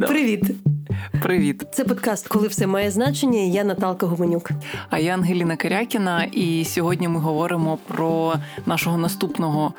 Привіт. Привіт, це подкаст, коли все має значення. Я Наталка Гуменюк. А я Ангеліна Карякіна. І сьогодні ми говоримо про нашого наступного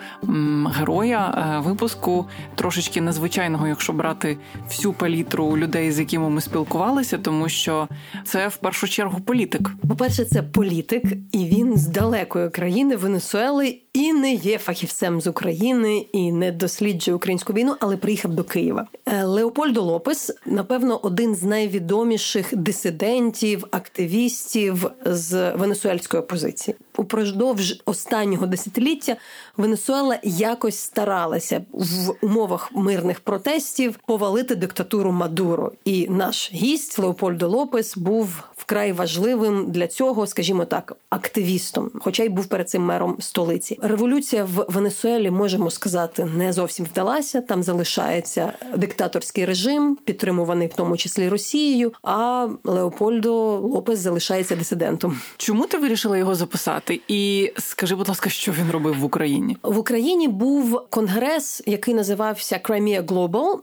героя е, випуску, трошечки незвичайного, якщо брати всю палітру людей, з якими ми спілкувалися, тому що це в першу чергу політик. По перше, це політик, і він з далекої країни Венесуели і не є фахівцем з України і не досліджує українську війну, але приїхав до Києва. Е, Леопольдо Лопес, напевно, один з найвідоміших дисидентів, активістів з венесуельської опозиції. Упродовж останнього десятиліття Венесуела якось старалася в умовах мирних протестів повалити диктатуру Мадуро. І наш гість Леопольдо Лопес був вкрай важливим для цього, скажімо так, активістом, хоча й був перед цим мером столиці. Революція в Венесуелі можемо сказати не зовсім вдалася. Там залишається диктаторський режим, підтримуваний в тому числі Росією. А Леопольдо Лопес залишається дисидентом. Чому ти вирішила його записати? І скажи, будь ласка, що він робив в Україні? В Україні був конгрес, який називався Crimea Global.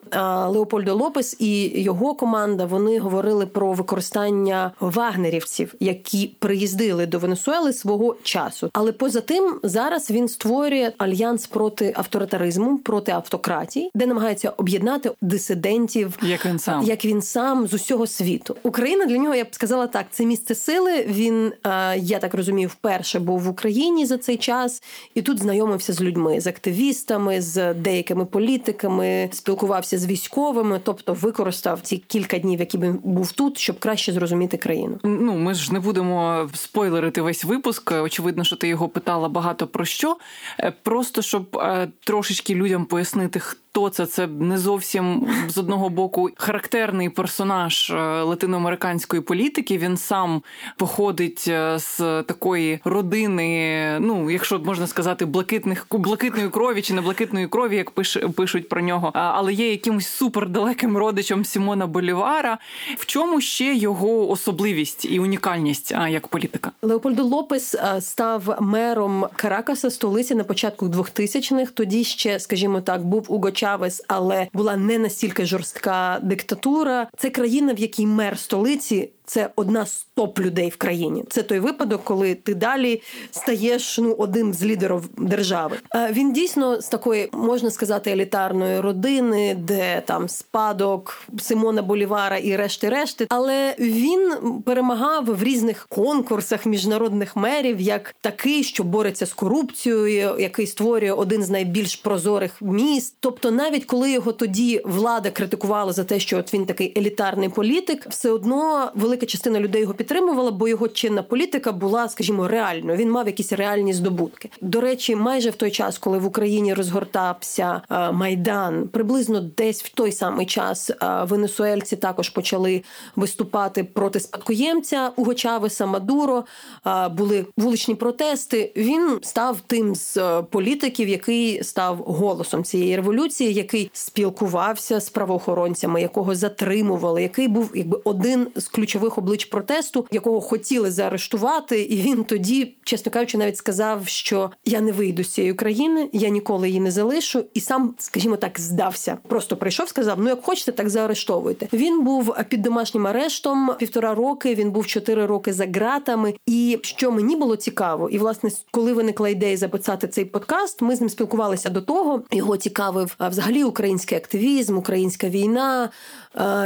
Леопольдо Лопес і його команда вони говорили про використання вагнерівців, які приїздили до Венесуели свого часу. Але поза тим, зараз він створює альянс проти авторитаризму, проти автократії, де намагається об'єднати дисидентів, як він сам як він сам з усього світу. Україна для нього я б сказала так: це місце сили. Він я так розумію, вперше був в Україні за цей час, і тут знайомився з людьми, з активістами, з деякими політиками, спілкувався з військовими, тобто використав ці кілька днів, які він був тут, щоб краще зрозуміти країну. Ну ми ж не будемо спойлерити весь випуск. Очевидно, що ти його питала багато про що. Е, просто щоб е, трошечки людям пояснити, хто це. Це не зовсім з одного боку характерний персонаж е, латиноамериканської політики. Він сам походить з такої родини, ну якщо можна сказати, блакитних блакитної крові чи не блакитної крові, як пиш, пишуть про нього, але є якимось супердалеким родичем Сімона Болівара. В чому ще його особливість і унікальність як політика? Леопольдо Лопес став мером Каракаса, столиці на початку 2000-х. Тоді ще, скажімо так, був Уго Чавес, але була не настільки жорстка диктатура. Це країна, в якій мер столиці це одна з топ людей в країні. Це той випадок, коли ти далі стаєш ну одним з лідерів держави. Він дійсно з такої можна сказати елітарної родини, де там спадок Симона Болівара і решти решти. Але він перемагав в різних конкурсах міжнародних мерів як такий, що бореться з корупцією, який створює один з найбільш прозорих міст. Тобто, навіть коли його тоді влада критикувала за те, що от він такий елітарний політик, все одно велика частина людей його підтримувала, бо його чинна політика була, скажімо, реальною. Він мав якісь реальні здобутки. До речі, майже в той час, коли в Україні розгортався майдан, приблизно десь в той самий час венесуельці також почали виступати проти спадкоємця Уго Чавеса Мадуро. Були вуличні протести. Він став тим з політиків, який став голосом цієї революції, який спілкувався з правоохоронцями, якого затримували, який був якби один з ключових облич протесту, якого хотіли заарештувати, і він тоді, чесно кажучи, навіть сказав, що я не вийду з цієї країни, я ніколи її не залишу, і сам, скажімо так, здався. Просто прийшов, сказав: Ну, як хочете, так заарештовуйте. Він був під домашнім арештом півтора роки. Він був чотири роки за ґратами. І що мені було цікаво, і власне, коли виникла ідея записати цей подкаст, ми з ним спілкувалися до того. Його цікавив взагалі український активізм, українська війна.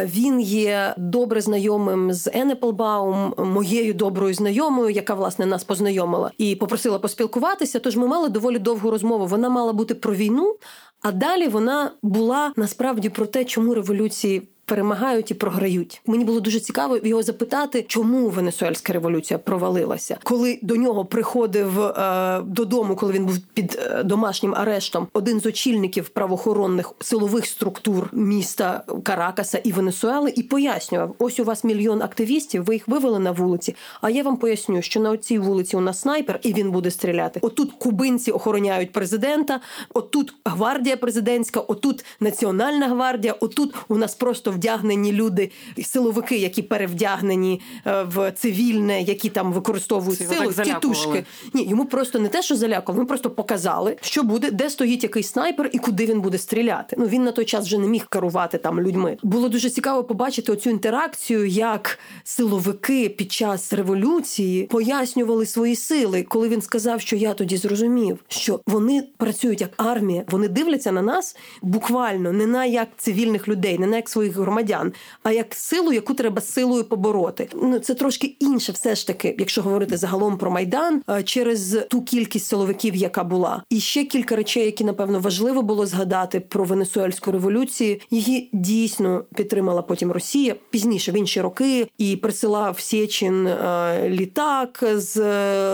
Він є добре знайомим з Енеплбаум, моєю доброю знайомою, яка власне нас познайомила і попросила поспілкуватися. Тож ми мали доволі довгу розмову. Вона мала бути про війну, а далі вона була насправді про те, чому революції перемагають і програють. Мені було дуже цікаво його запитати, чому Венесуельська революція провалилася, коли до нього приходив е, додому, коли він був під е, домашнім арештом, один з очільників правоохоронних силових структур міста Каракаса і Венесуели, і пояснював: ось у вас мільйон активістів, ви їх вивели на вулиці. А я вам поясню, що на цій вулиці у нас снайпер, і він буде стріляти. Отут кубинці охороняють президента, отут гвардія президентська, отут національна гвардія, отут у нас просто вдягнені люди, силовики, які перевдягнені е, в цивільне, які там використовують силу, тітушки. Ні, йому просто не те, що залякували, ми просто показали, що буде, де стоїть якийсь снайпер і куди він буде стріляти. Ну він на той час вже не міг керувати там людьми. Було дуже цікаво побачити оцю інтеракцію, як силовики під час революції пояснювали свої сили, коли він сказав, що я тоді зрозумів, що вони працюють як армія, вони дивляться на нас буквально не на як цивільних людей, не на як своїх громадян, а як силу, яку треба силою побороти. Ну це трошки інше, все ж таки, якщо говорити загалом про майдан, е, через ту кількість силовиків, яка була, і ще кілька речей, які напевно важливо було згадати про венесуельську революцію. Її дійсно підтримала потім Росія пізніше в інші роки і присилав Сєчин е, літак з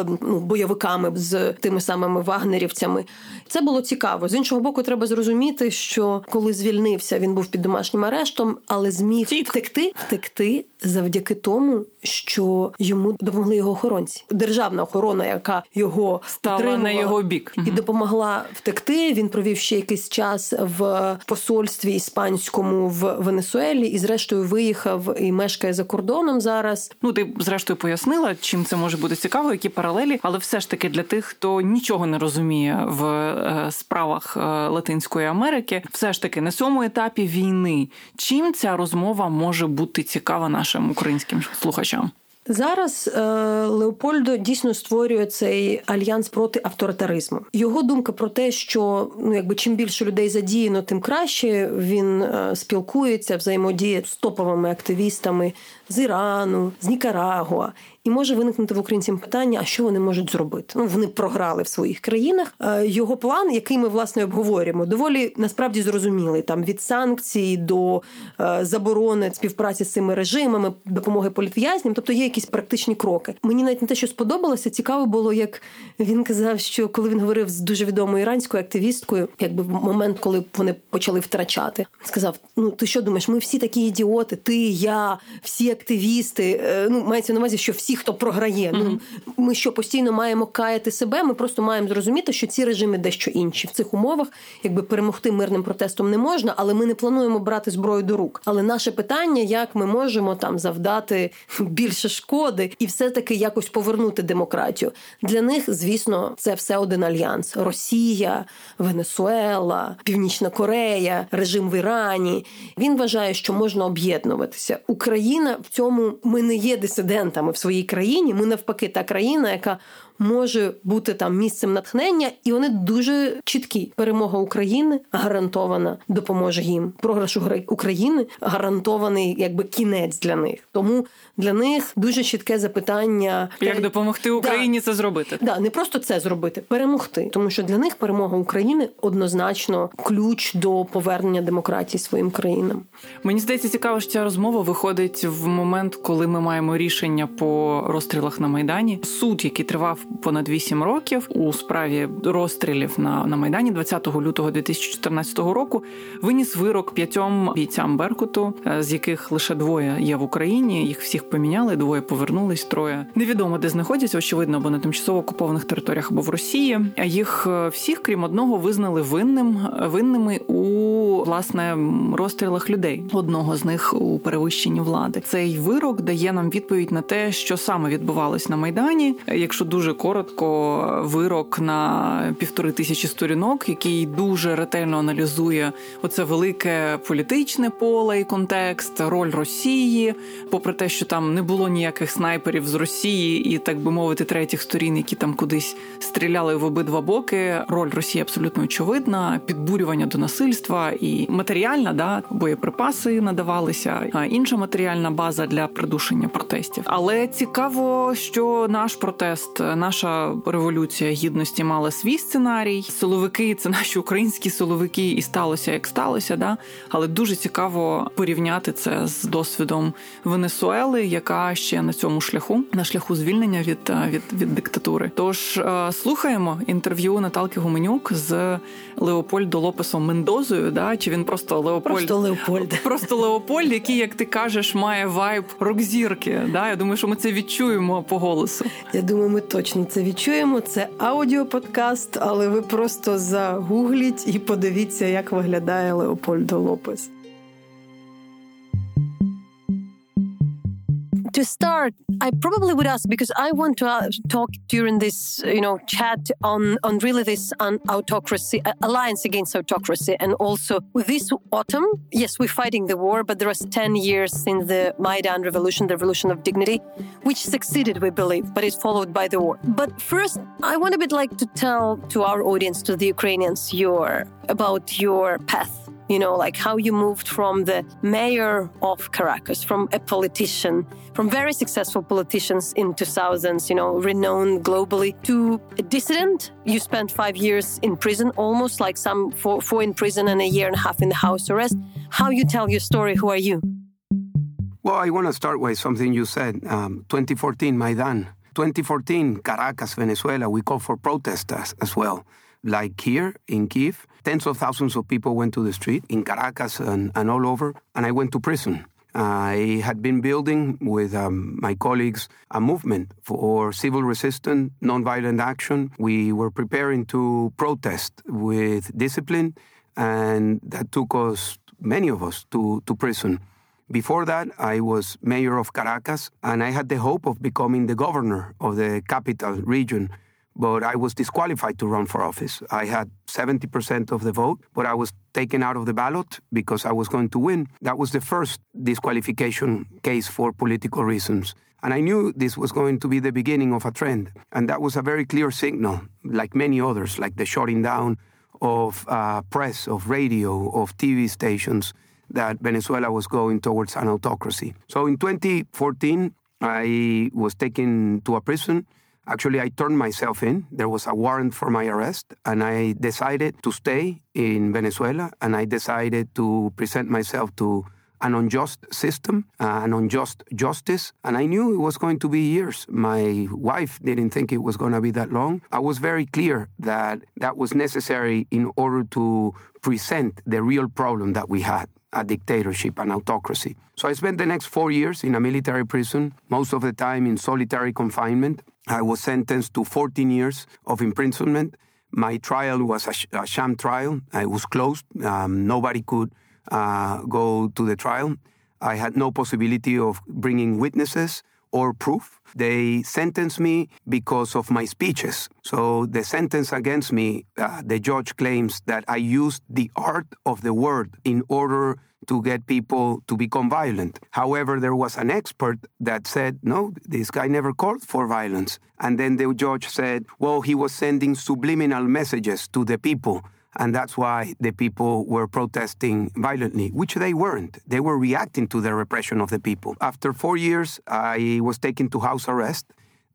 ну, бойовиками з тими самими вагнерівцями. Це було цікаво. З іншого боку, треба зрозуміти, що коли звільнився, він був під домашнім арештом, але зміг втекти, втекти завдяки тому, що йому допомогли його охоронці. Державна охорона, яка його стала на його бік і допомогла втекти. Він провів ще якийсь час в посольстві іспанському в Венесуелі і, зрештою, виїхав і мешкає за кордоном зараз. Ну ти зрештою пояснила, чим це може бути цікаво, які паралелі, але все ж таки для тих, хто нічого не розуміє в е, справах е, Латинської Америки, все ж таки на цьому етапі війни. Чим ця розмова може бути цікава нашим українським слухачам? Зараз е, Леопольдо дійсно створює цей альянс проти авторитаризму. Його думка про те, що ну якби чим більше людей задіяно, тим краще він е, спілкується, взаємодіє з топовими активістами з Ірану, з Нікарагуа. І може виникнути в українцям питання, а що вони можуть зробити? Ну вони програли в своїх країнах. Е, його план, який ми власне обговорюємо, доволі насправді зрозумілий. Там від санкцій до е, заборони співпраці з цими режимами, допомоги політв'язням, тобто є якісь практичні кроки. Мені навіть не те, що сподобалося, цікаво було, як він казав, що коли він говорив з дуже відомою іранською активісткою, якби в момент, коли вони почали втрачати, сказав: Ну ти що думаєш? Ми всі такі ідіоти, ти, я, всі активісти. Е, ну мається на увазі, що всі, хто програє. Mm-hmm. Ну ми що постійно маємо каяти себе. Ми просто маємо зрозуміти, що ці режими дещо інші в цих умовах, якби перемогти мирним протестом не можна, але ми не плануємо брати зброю до рук. Але наше питання, як ми можемо там завдати більше шкоди і все таки якось повернути демократію. Для них, звісно, це все один альянс: Росія, Венесуела, Північна Корея, режим в Ірані. Він вважає, що можна об'єднуватися. Україна в цьому ми не є дисидентами в своїй країні. Ми навпаки, та країна, яка може бути там місцем натхнення, і вони дуже чіткі. Перемога України гарантована допоможе їм. Програш України гарантований, якби кінець для них. Тому для них дуже чітке запитання, як допомогти Україні да, це зробити. Да, не просто це зробити, перемогти, тому що для них перемога України однозначно ключ до повернення демократії своїм країнам. Мені здається, цікаво, що ця розмова виходить в момент, коли ми маємо рішення по розстрілах на майдані. Суд, який тривав понад 8 років у справі розстрілів на на майдані 20 лютого 2014 року, виніс вирок п'ятьом бійцям Беркуту, е, з яких лише двоє є в Україні. Їх всіх поміняли, двоє повернулись, троє невідомо де знаходяться, очевидно, або на тимчасово окупованих територіях, або в Росії. А їх е, всіх, крім одного, визнали винним винними у власне розстрілах людей. Одного з них у перевищенні влади. Цей вирок дає нам відповідь на те, що саме відбувалось на майдані, якщо дуже коротко вирок на півтори тисячі сторінок, який дуже ретельно аналізує оце велике політичне поле і контекст, роль Росії, попри те, що там не було ніяких снайперів з Росії і, так би мовити, третіх сторін, які там кудись стріляли в обидва боки. Роль Росії абсолютно очевидна, підбурювання до насильства і матеріальна, да, боєприпаси надавалися, а інша матеріальна база для придушення протестів. Але цікаво, що наш протест, наша революція гідності мала свій сценарій. Силовики це наші українські силовики, і сталося як сталося. Да? Але дуже цікаво порівняти це з досвідом Венесуели, яка ще на цьому шляху, на шляху звільнення від від, від диктатури. Тож е, слухаємо інтерв'ю Наталки Гуменюк з Леопольдо Лопесом Мендозою. Да? Чи він просто Леопольд? Просто Леопольд. Просто Леопольд, який, як ти кажеш, має вайб рок-зірки. Да? Я думаю, що ми це відчуємо по голосу. Я думаю, ми точно це відчуємо. Це аудіоподкаст, але ви просто загугліть і подивіться, як виглядає Леопольдо Лопес. To start, I probably would ask because I want to uh, talk during this, you know, chat on on really this on autocracy uh, alliance against autocracy, and also this autumn. Yes, we're fighting the war, but there is ten years since the Maidan revolution, the revolution of dignity, which succeeded, we believe, but it's followed by the war. But first, I want a bit like to tell to our audience, to the Ukrainians, your about your path you know, like how you moved from the mayor of Caracas, from a politician, from very successful politicians in 2000s, you know, renowned globally, to a dissident. You spent five years in prison, almost like some four, four in prison and a year and a half in the house arrest. How you tell your story? Who are you? Well, I want to start with something you said. Um, 2014, Maidan. 2014, Caracas, Venezuela, we called for protests as, as well. Like here in Kiev, tens of thousands of people went to the street in Caracas and, and all over, and I went to prison. I had been building with um, my colleagues a movement for civil resistance, nonviolent action. We were preparing to protest with discipline, and that took us, many of us, to, to prison. Before that, I was mayor of Caracas, and I had the hope of becoming the governor of the capital region but I was disqualified to run for office. I had 70% of the vote, but I was taken out of the ballot because I was going to win. That was the first disqualification case for political reasons. And I knew this was going to be the beginning of a trend. And that was a very clear signal, like many others, like the shutting down of uh, press, of radio, of TV stations, that Venezuela was going towards an autocracy. So in 2014, I was taken to a prison Actually, I turned myself in. There was a warrant for my arrest, and I decided to stay in Venezuela, and I decided to present myself to an unjust system, uh, an unjust justice, and I knew it was going to be years. My wife didn't think it was going to be that long. I was very clear that that was necessary in order to present the real problem that we had a dictatorship, an autocracy. So I spent the next four years in a military prison, most of the time in solitary confinement. I was sentenced to 14 years of imprisonment. My trial was a, sh- a sham trial. It was closed. Um, nobody could uh, go to the trial. I had no possibility of bringing witnesses or proof. They sentenced me because of my speeches. So the sentence against me, uh, the judge claims that I used the art of the word in order to get people to become violent. However, there was an expert that said, no, this guy never called for violence. And then the judge said, well, he was sending subliminal messages to the people. And that's why the people were protesting violently, which they weren't. They were reacting to the repression of the people. After four years, I was taken to house arrest.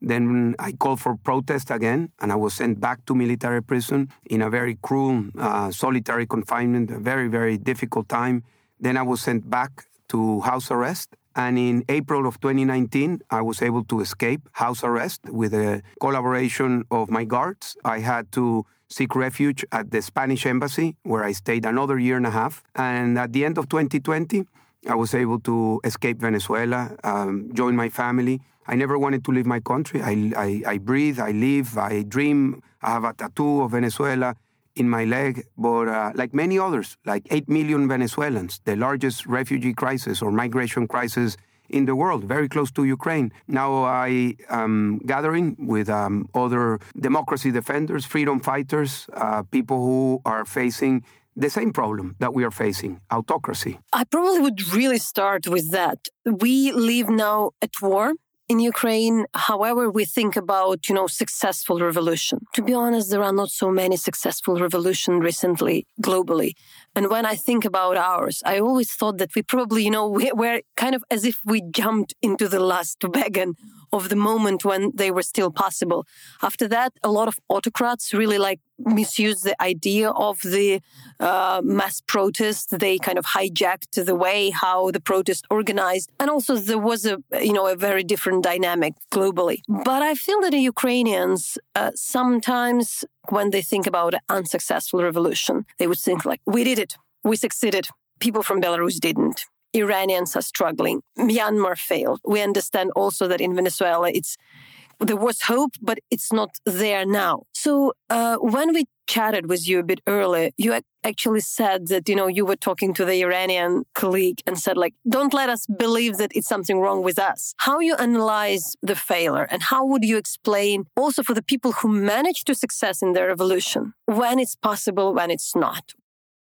Then I called for protest again, and I was sent back to military prison in a very cruel, uh, solitary confinement, a very, very difficult time. Then I was sent back to house arrest. And in April of 2019, I was able to escape house arrest with the collaboration of my guards. I had to seek refuge at the Spanish embassy, where I stayed another year and a half. And at the end of 2020, I was able to escape Venezuela, um, join my family. I never wanted to leave my country. I, I, I breathe, I live, I dream. I have a tattoo of Venezuela in my leg, but uh, like many others, like 8 million Venezuelans, the largest refugee crisis or migration crisis in the world, very close to Ukraine. Now I am gathering with um, other democracy defenders, freedom fighters, uh, people who are facing the same problem that we are facing autocracy. I probably would really start with that. We live now at war in Ukraine, however we think about, you know, successful revolution, to be honest, there are not so many successful revolution recently globally. And when I think about ours, I always thought that we probably, you know, we're kind of as if we jumped into the last wagon of the moment when they were still possible. After that, a lot of autocrats really like misuse the idea of the uh, mass protest. They kind of hijacked the way how the protest organized, and also there was a you know a very different dynamic globally. But I feel that the Ukrainians uh, sometimes, when they think about an unsuccessful revolution, they would think like, "We did it, we succeeded." People from Belarus didn't. Iranians are struggling. Myanmar failed. We understand also that in Venezuela, it's there was hope, but it's not there now. So uh, when we chatted with you a bit earlier, you actually said that, you know, you were talking to the Iranian colleague and said, like, don't let us believe that it's something wrong with us. How you analyze the failure and how would you explain also for the people who managed to success in their revolution when it's possible, when it's not?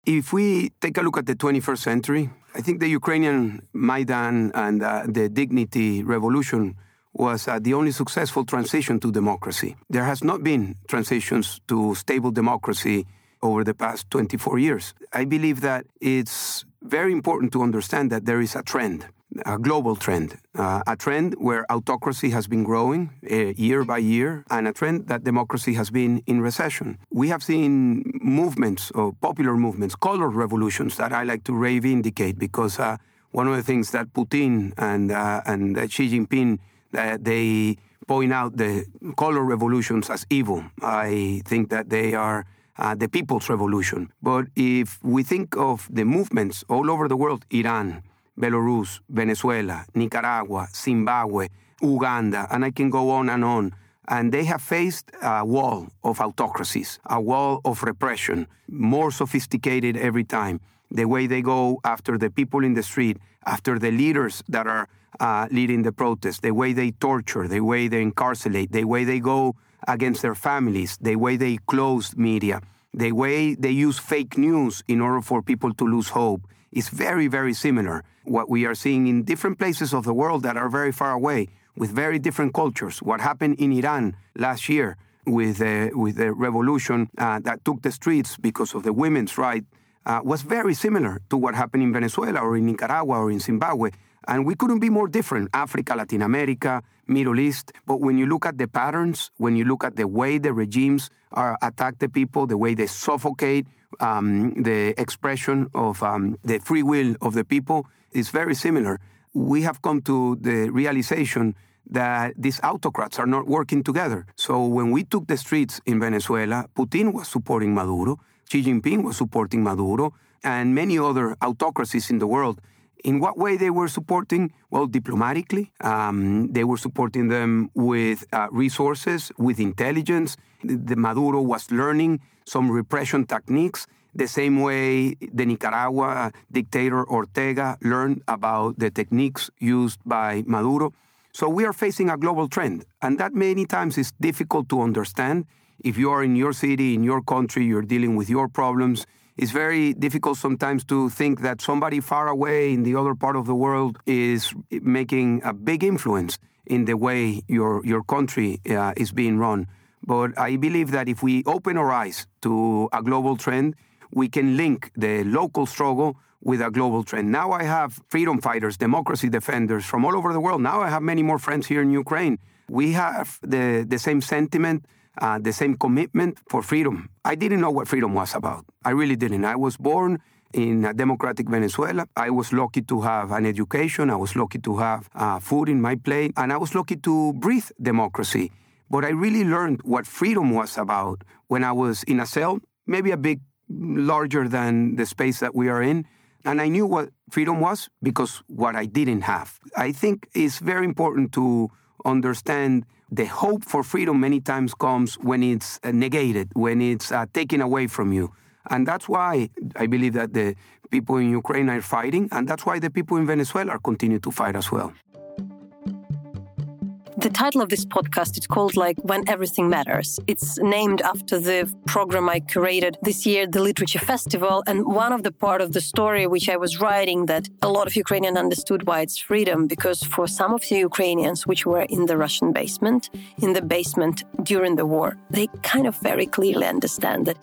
If we take a look at the 21st century, I think the Ukrainian Maidan and uh, the Dignity Revolution was uh, the only successful transition to democracy. There has not been transitions to stable democracy over the past 24 years. I believe that it's very important to understand that there is a trend, a global trend, uh, a trend where autocracy has been growing uh, year by year, and a trend that democracy has been in recession. We have seen movements, or popular movements, color revolutions that I like to reivindicate because uh, one of the things that Putin and, uh, and Xi Jinping that they point out the color revolutions as evil. I think that they are uh, the people's revolution. But if we think of the movements all over the world, Iran, Belarus, Venezuela, Nicaragua, Zimbabwe, Uganda, and I can go on and on. And they have faced a wall of autocracies, a wall of repression, more sophisticated every time. The way they go after the people in the street, after the leaders that are uh, leading the protests, the way they torture, the way they incarcerate, the way they go against their families, the way they close media, the way they use fake news in order for people to lose hope is very, very similar. What we are seeing in different places of the world that are very far away with very different cultures. What happened in Iran last year with, uh, with the revolution uh, that took the streets because of the women's right uh, was very similar to what happened in Venezuela or in Nicaragua or in Zimbabwe. And we couldn't be more different Africa, Latin America, Middle East. But when you look at the patterns, when you look at the way the regimes are attack the people, the way they suffocate um, the expression of um, the free will of the people, is very similar. We have come to the realization that these autocrats are not working together. So when we took the streets in Venezuela, Putin was supporting Maduro, Xi Jinping was supporting Maduro, and many other autocracies in the world in what way they were supporting? Well, diplomatically, um, they were supporting them with uh, resources, with intelligence. The, the Maduro was learning some repression techniques the same way the Nicaragua dictator Ortega learned about the techniques used by Maduro. So we are facing a global trend, and that many times is difficult to understand. If you are in your city, in your country, you're dealing with your problems, it's very difficult sometimes to think that somebody far away in the other part of the world is making a big influence in the way your your country uh, is being run. But I believe that if we open our eyes to a global trend, we can link the local struggle with a global trend. Now I have freedom fighters, democracy defenders from all over the world. Now I have many more friends here in Ukraine. We have the, the same sentiment uh, the same commitment for freedom. I didn't know what freedom was about. I really didn't. I was born in a democratic Venezuela. I was lucky to have an education. I was lucky to have uh, food in my plate. And I was lucky to breathe democracy. But I really learned what freedom was about when I was in a cell, maybe a bit larger than the space that we are in. And I knew what freedom was because what I didn't have. I think it's very important to understand the hope for freedom many times comes when it's uh, negated, when it's uh, taken away from you. And that's why I believe that the people in Ukraine are fighting, and that's why the people in Venezuela continue to fight as well the title of this podcast is called like When Everything Matters. It's named after the program I curated this year, the Literature Festival. And one of the part of the story which I was writing that a lot of Ukrainians understood why it's freedom, because for some of the Ukrainians which were in the Russian basement, in the basement during the war, they kind of very clearly understand that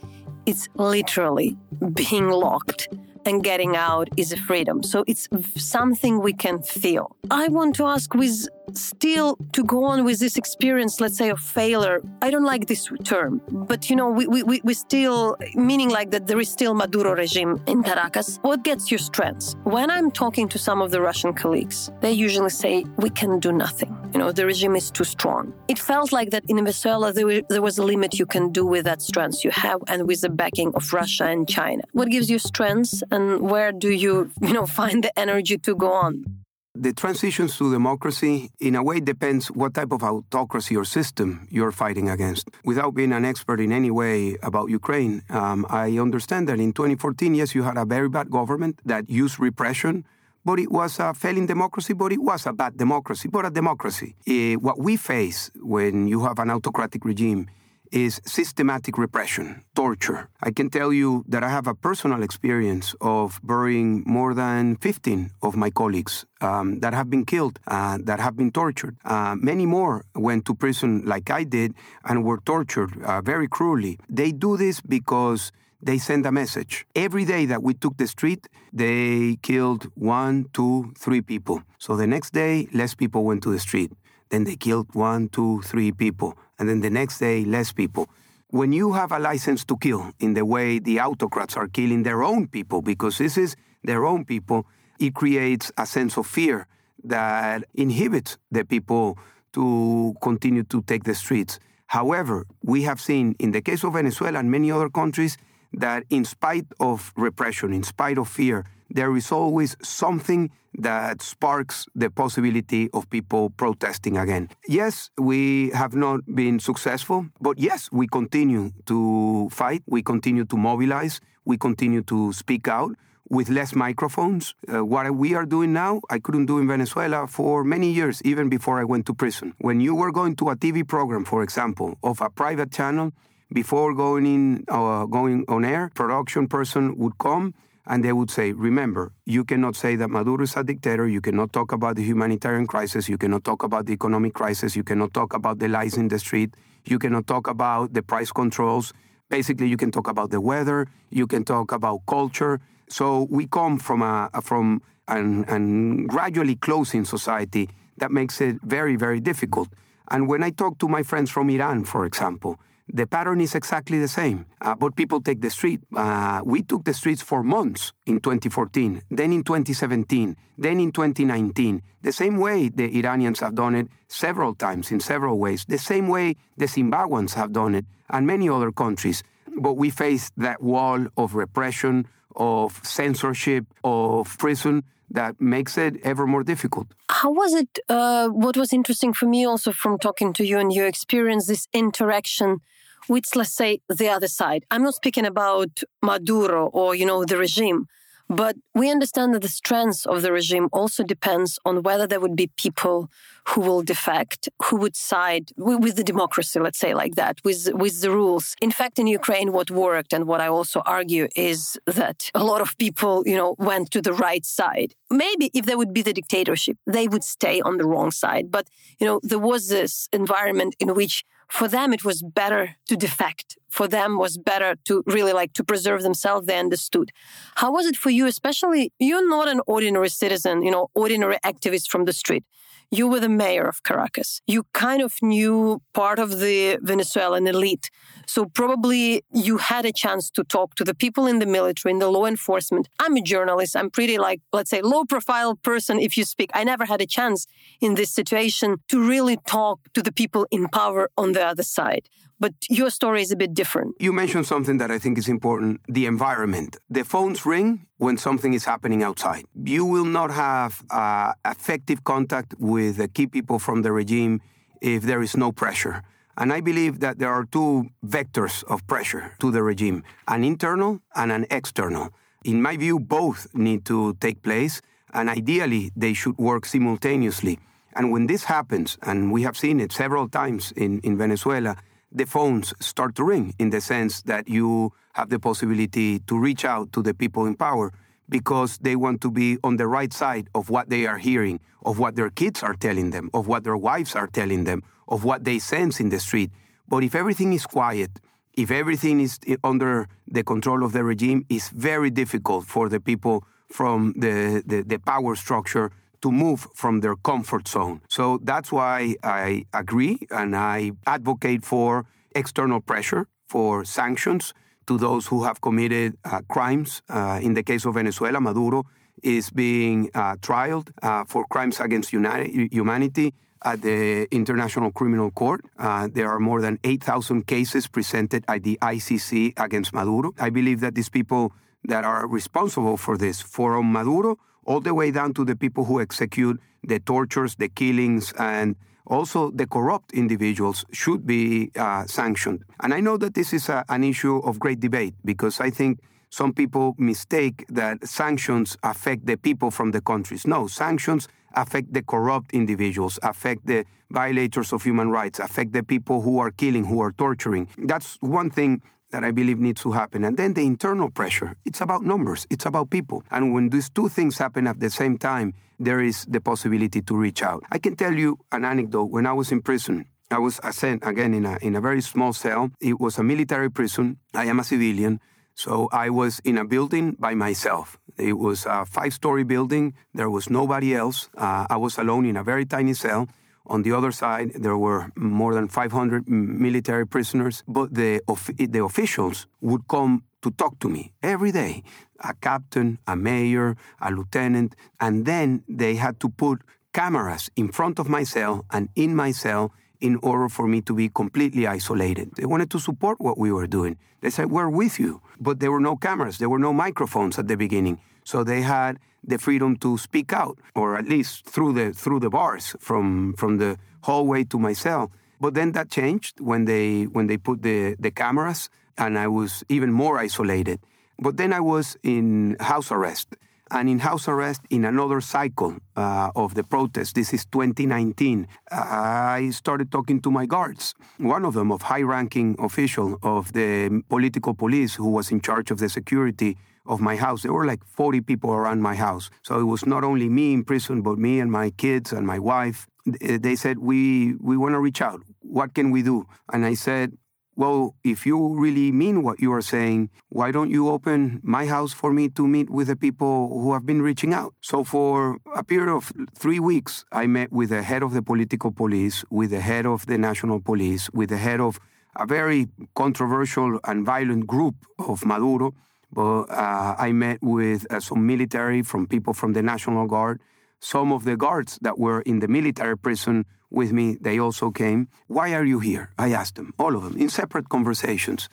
it's literally being locked and getting out is a freedom. So it's something we can feel. I want to ask with still to go on with this experience, let's say, of failure. I don't like this term, but you know, we, we, we still, meaning like that there is still Maduro regime in Caracas. What gets your strengths? When I'm talking to some of the Russian colleagues, they usually say, we can do nothing. You know, the regime is too strong. It felt like that in Venezuela, there, there was a limit you can do with that strength you have and with the backing of Russia and China. What gives you strengths and where do you, you know, find the energy to go on? The transitions to democracy, in a way, depends what type of autocracy or system you're fighting against. Without being an expert in any way about Ukraine, um, I understand that in 2014, yes, you had a very bad government that used repression, but it was a failing democracy, but it was a bad democracy, but a democracy. Uh, what we face when you have an autocratic regime is systematic repression, torture. I can tell you that I have a personal experience of burying more than 15 of my colleagues um, that have been killed, uh, that have been tortured. Uh, many more went to prison like I did and were tortured uh, very cruelly. They do this because they send a message. Every day that we took the street, they killed one, two, three people. So the next day, less people went to the street. Then they killed one, two, three people. And then the next day, less people. When you have a license to kill in the way the autocrats are killing their own people, because this is their own people, it creates a sense of fear that inhibits the people to continue to take the streets. However, we have seen in the case of Venezuela and many other countries that in spite of repression, in spite of fear, there is always something that sparks the possibility of people protesting again. Yes, we have not been successful, but yes, we continue to fight, we continue to mobilize, we continue to speak out with less microphones. Uh, what we are doing now, I couldn't do in Venezuela for many years, even before I went to prison. When you were going to a TV program, for example, of a private channel, before going in, uh, going on air, production person would come and they would say, remember, you cannot say that Maduro is a dictator, you cannot talk about the humanitarian crisis, you cannot talk about the economic crisis, you cannot talk about the lies in the street, you cannot talk about the price controls. Basically, you can talk about the weather, you can talk about culture. So we come from a from an, an gradually closing society that makes it very, very difficult. And when I talk to my friends from Iran, for example, the pattern is exactly the same, uh, but people take the street. Uh, we took the streets for months in 2014, then in 2017, then in 2019. The same way the Iranians have done it several times in several ways, the same way the Zimbabweans have done it, and many other countries. But we faced that wall of repression, of censorship, of prison that makes it ever more difficult. How was it? Uh, what was interesting for me also from talking to you and your experience, this interaction with, let's say, the other side. I'm not speaking about Maduro or, you know, the regime, but we understand that the strength of the regime also depends on whether there would be people who will defect, who would side with the democracy, let's say like that, with, with the rules. In fact, in Ukraine, what worked and what I also argue is that a lot of people, you know, went to the right side. Maybe if there would be the dictatorship, they would stay on the wrong side. But, you know, there was this environment in which for them it was better to defect. For them was better to really like to preserve themselves they understood. How was it for you especially you're not an ordinary citizen you know ordinary activist from the street you were the mayor of Caracas. You kind of knew part of the Venezuelan elite. So probably you had a chance to talk to the people in the military, in the law enforcement. I'm a journalist. I'm pretty like, let's say, low profile person if you speak. I never had a chance in this situation to really talk to the people in power on the other side. But your story is a bit different. You mentioned something that I think is important the environment. The phones ring when something is happening outside. You will not have uh, effective contact with the key people from the regime if there is no pressure. And I believe that there are two vectors of pressure to the regime an internal and an external. In my view, both need to take place, and ideally, they should work simultaneously. And when this happens, and we have seen it several times in, in Venezuela, the phones start to ring in the sense that you have the possibility to reach out to the people in power because they want to be on the right side of what they are hearing, of what their kids are telling them, of what their wives are telling them, of what they sense in the street. But if everything is quiet, if everything is under the control of the regime, it's very difficult for the people from the, the, the power structure to move from their comfort zone. So that's why I agree and I advocate for external pressure, for sanctions to those who have committed uh, crimes. Uh, in the case of Venezuela, Maduro is being uh, trialed uh, for crimes against humanity at the International Criminal Court. Uh, there are more than 8,000 cases presented at the ICC against Maduro. I believe that these people that are responsible for this, from Maduro all the way down to the people who execute the tortures, the killings, and also the corrupt individuals should be uh, sanctioned. And I know that this is a, an issue of great debate because I think some people mistake that sanctions affect the people from the countries. No, sanctions affect the corrupt individuals, affect the violators of human rights, affect the people who are killing, who are torturing. That's one thing that I believe needs to happen. And then the internal pressure. It's about numbers, it's about people. And when these two things happen at the same time, there is the possibility to reach out. I can tell you an anecdote. When I was in prison, I was sent again in a, in a very small cell. It was a military prison. I am a civilian. So I was in a building by myself. It was a five story building. There was nobody else. Uh, I was alone in a very tiny cell. On the other side, there were more than 500 military prisoners, but the, the officials would come to talk to me every day a captain, a mayor, a lieutenant, and then they had to put cameras in front of my cell and in my cell in order for me to be completely isolated. They wanted to support what we were doing. They said, We're with you. But there were no cameras, there were no microphones at the beginning. So they had the freedom to speak out, or at least through the through the bars from from the hallway to my cell. But then that changed when they when they put the, the cameras and I was even more isolated. But then I was in house arrest. And in house arrest, in another cycle uh, of the protest, this is 2019, I started talking to my guards. One of them, of high-ranking official of the political police who was in charge of the security of my house. There were like 40 people around my house. So it was not only me in prison, but me and my kids and my wife. They said, we, we want to reach out. What can we do? And I said, well, if you really mean what you are saying, why don't you open my house for me to meet with the people who have been reaching out? So, for a period of three weeks, I met with the head of the political police, with the head of the national police, with the head of a very controversial and violent group of Maduro. But uh, I met with uh, some military from people from the National Guard. Some of the guards that were in the military prison with me, they also came. Why are you here? I asked them, all of them, in separate conversations.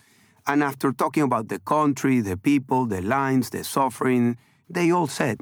And after talking about the country, the people, the lines, the suffering, they all said,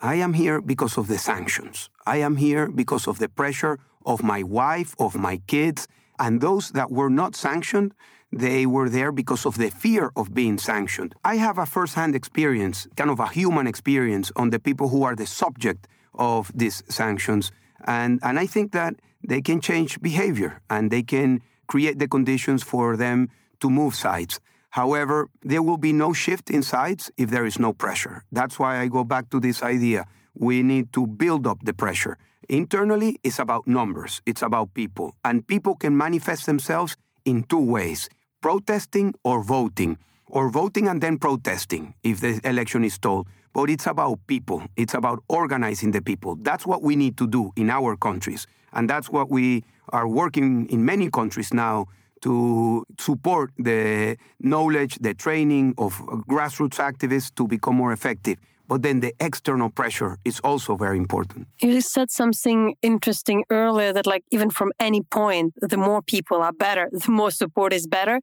I am here because of the sanctions. I am here because of the pressure of my wife, of my kids, and those that were not sanctioned, they were there because of the fear of being sanctioned. I have a first hand experience, kind of a human experience, on the people who are the subject of these sanctions. And, and I think that they can change behavior and they can create the conditions for them to move sides. However, there will be no shift in sides if there is no pressure. That's why I go back to this idea. We need to build up the pressure. Internally, it's about numbers, it's about people. And people can manifest themselves in two ways protesting or voting, or voting and then protesting if the election is told but it's about people. It's about organizing the people. That's what we need to do in our countries. And that's what we are working in many countries now to support the knowledge, the training of grassroots activists to become more effective. But then the external pressure is also very important. You said something interesting earlier that, like, even from any point, the more people are better, the more support is better.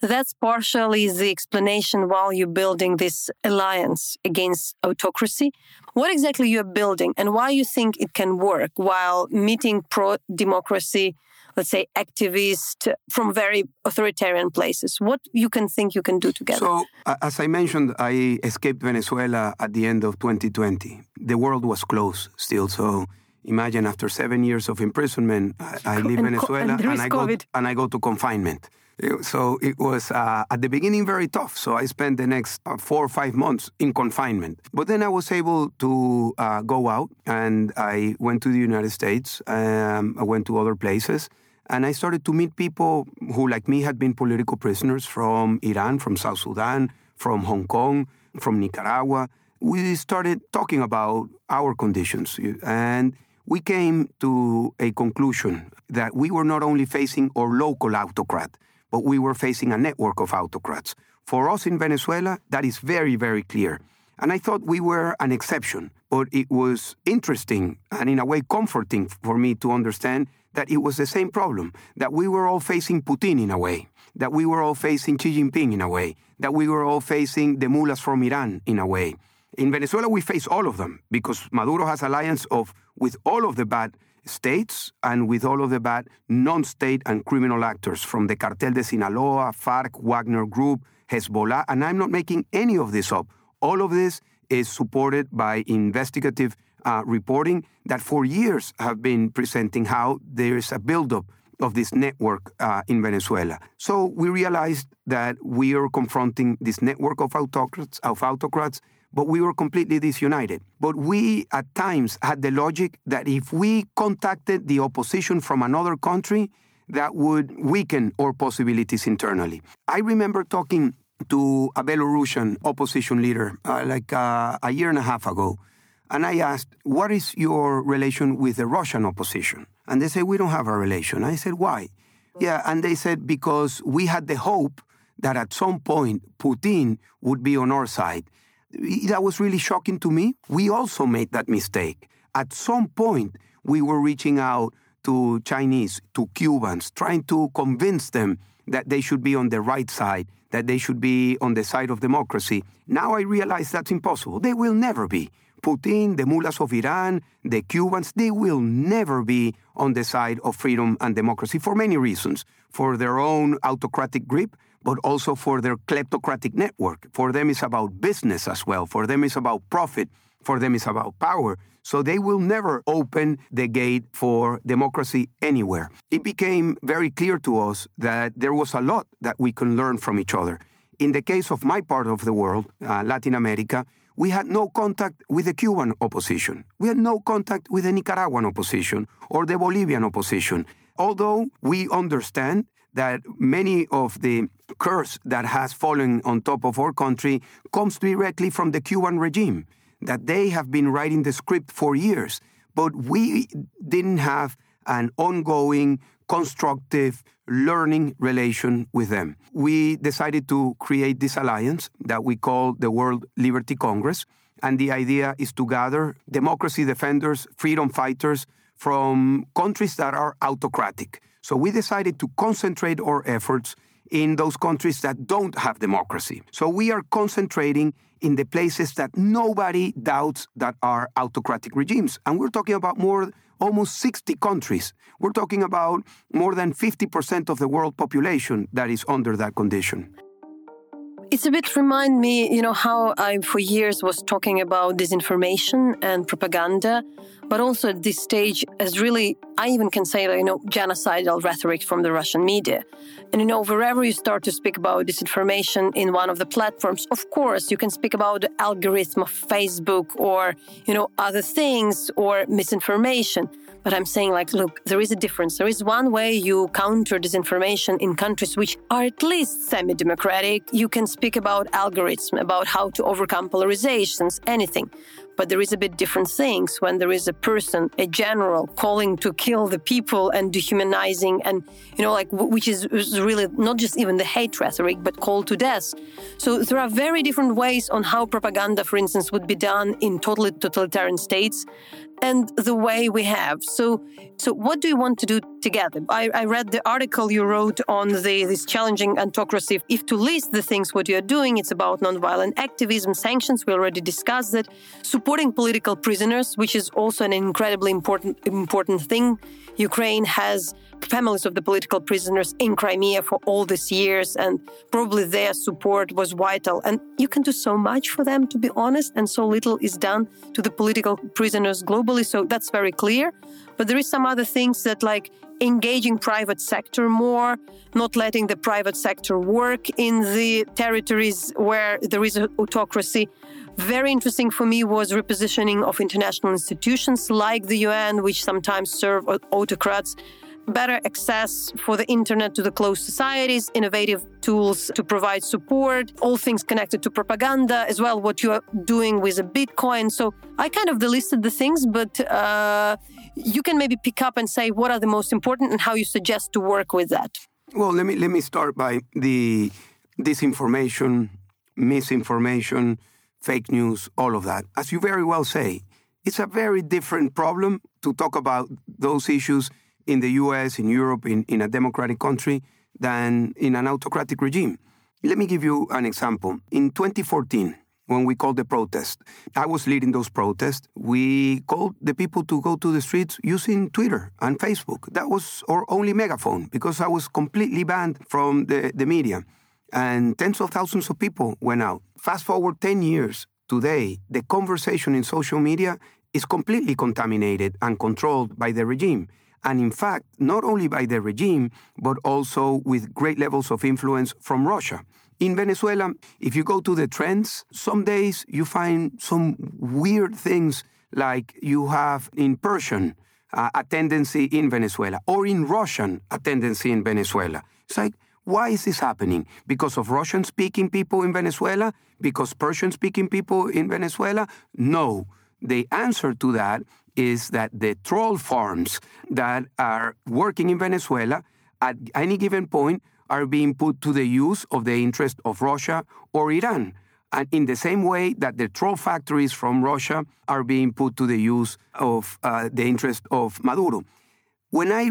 That's partially the explanation while you're building this alliance against autocracy. What exactly you're building and why you think it can work while meeting pro democracy, let's say activists from very authoritarian places? What you can think you can do together? So, as I mentioned, I escaped Venezuela at the end of 2020. The world was closed still, so imagine after seven years of imprisonment, I, I leave and Venezuela and, and I go and I go to confinement. So it was uh, at the beginning very tough. So I spent the next uh, four or five months in confinement. But then I was able to uh, go out and I went to the United States. Um, I went to other places. And I started to meet people who, like me, had been political prisoners from Iran, from South Sudan, from Hong Kong, from Nicaragua. We started talking about our conditions. And we came to a conclusion that we were not only facing our local autocrat, but we were facing a network of autocrats. For us in Venezuela, that is very, very clear. And I thought we were an exception, but it was interesting and in a way comforting for me to understand that it was the same problem, that we were all facing Putin in a way, that we were all facing Xi Jinping in a way, that we were all facing the mullahs from Iran in a way. In Venezuela, we face all of them because Maduro has alliance of with all of the bad states and with all of the bad non-state and criminal actors from the Cartel de Sinaloa, FARC, Wagner Group, Hezbollah, and I'm not making any of this up. All of this is supported by investigative uh, reporting that for years have been presenting how there is a buildup of this network uh, in Venezuela. So we realized that we are confronting this network of autocrats, of autocrats, but we were completely disunited. But we at times had the logic that if we contacted the opposition from another country, that would weaken our possibilities internally. I remember talking to a Belarusian opposition leader uh, like uh, a year and a half ago, and I asked, What is your relation with the Russian opposition? And they said, We don't have a relation. I said, Why? Yeah, and they said, Because we had the hope that at some point Putin would be on our side. That was really shocking to me. We also made that mistake. At some point, we were reaching out to Chinese, to Cubans, trying to convince them that they should be on the right side, that they should be on the side of democracy. Now I realize that's impossible. They will never be. Putin, the mullahs of Iran, the Cubans, they will never be on the side of freedom and democracy for many reasons. For their own autocratic grip, but also for their kleptocratic network. For them, it's about business as well. For them, it's about profit. For them, it's about power. So they will never open the gate for democracy anywhere. It became very clear to us that there was a lot that we can learn from each other. In the case of my part of the world, uh, Latin America, we had no contact with the Cuban opposition. We had no contact with the Nicaraguan opposition or the Bolivian opposition. Although we understand that many of the curse that has fallen on top of our country comes directly from the Cuban regime, that they have been writing the script for years. But we didn't have an ongoing, constructive, learning relation with them. We decided to create this alliance that we call the World Liberty Congress. And the idea is to gather democracy defenders, freedom fighters from countries that are autocratic. So we decided to concentrate our efforts in those countries that don't have democracy. So we are concentrating in the places that nobody doubts that are autocratic regimes. And we're talking about more almost 60 countries. We're talking about more than 50% of the world population that is under that condition. It's a bit remind me, you know, how I for years was talking about disinformation and propaganda, but also at this stage as really, I even can say, you know, genocidal rhetoric from the Russian media. And you know, wherever you start to speak about disinformation in one of the platforms, of course, you can speak about the algorithm of Facebook or, you know, other things or misinformation. But I'm saying, like, look, there is a difference. There is one way you counter disinformation in countries which are at least semi democratic. You can speak about algorithms, about how to overcome polarizations, anything. But there is a bit different things when there is a person, a general, calling to kill the people and dehumanizing, and you know, like which is, is really not just even the hate rhetoric, but call to death. So there are very different ways on how propaganda, for instance, would be done in totally totalitarian states, and the way we have. So, so what do you want to do together? I, I read the article you wrote on the, this challenging autocracy. If to list the things what you're doing, it's about nonviolent activism, sanctions. We already discussed that. Supporting political prisoners, which is also an incredibly important important thing. Ukraine has families of the political prisoners in Crimea for all these years, and probably their support was vital. And you can do so much for them, to be honest, and so little is done to the political prisoners globally. So that's very clear. But there is some other things that, like engaging private sector more, not letting the private sector work in the territories where there is autocracy. Very interesting for me was repositioning of international institutions like the UN, which sometimes serve autocrats better access for the internet to the closed societies, innovative tools to provide support, all things connected to propaganda, as well what you are doing with a Bitcoin. So I kind of listed the things, but uh, you can maybe pick up and say what are the most important and how you suggest to work with that. Well, let me let me start by the disinformation, misinformation, fake news, all of that. As you very well say, it's a very different problem to talk about those issues in the US, in Europe, in, in a democratic country than in an autocratic regime. Let me give you an example. In 2014, when we called the protest. I was leading those protests. We called the people to go to the streets using Twitter and Facebook. That was our only megaphone because I was completely banned from the, the media. And tens of thousands of people went out. Fast forward 10 years, today, the conversation in social media is completely contaminated and controlled by the regime. And in fact, not only by the regime, but also with great levels of influence from Russia. In Venezuela, if you go to the trends, some days you find some weird things like you have in Persian uh, a tendency in Venezuela or in Russian a tendency in Venezuela. It's like, why is this happening? Because of Russian speaking people in Venezuela? Because Persian speaking people in Venezuela? No. The answer to that is that the troll farms that are working in Venezuela at any given point are being put to the use of the interest of Russia or Iran. And in the same way that the troll factories from Russia are being put to the use of uh, the interest of Maduro. When I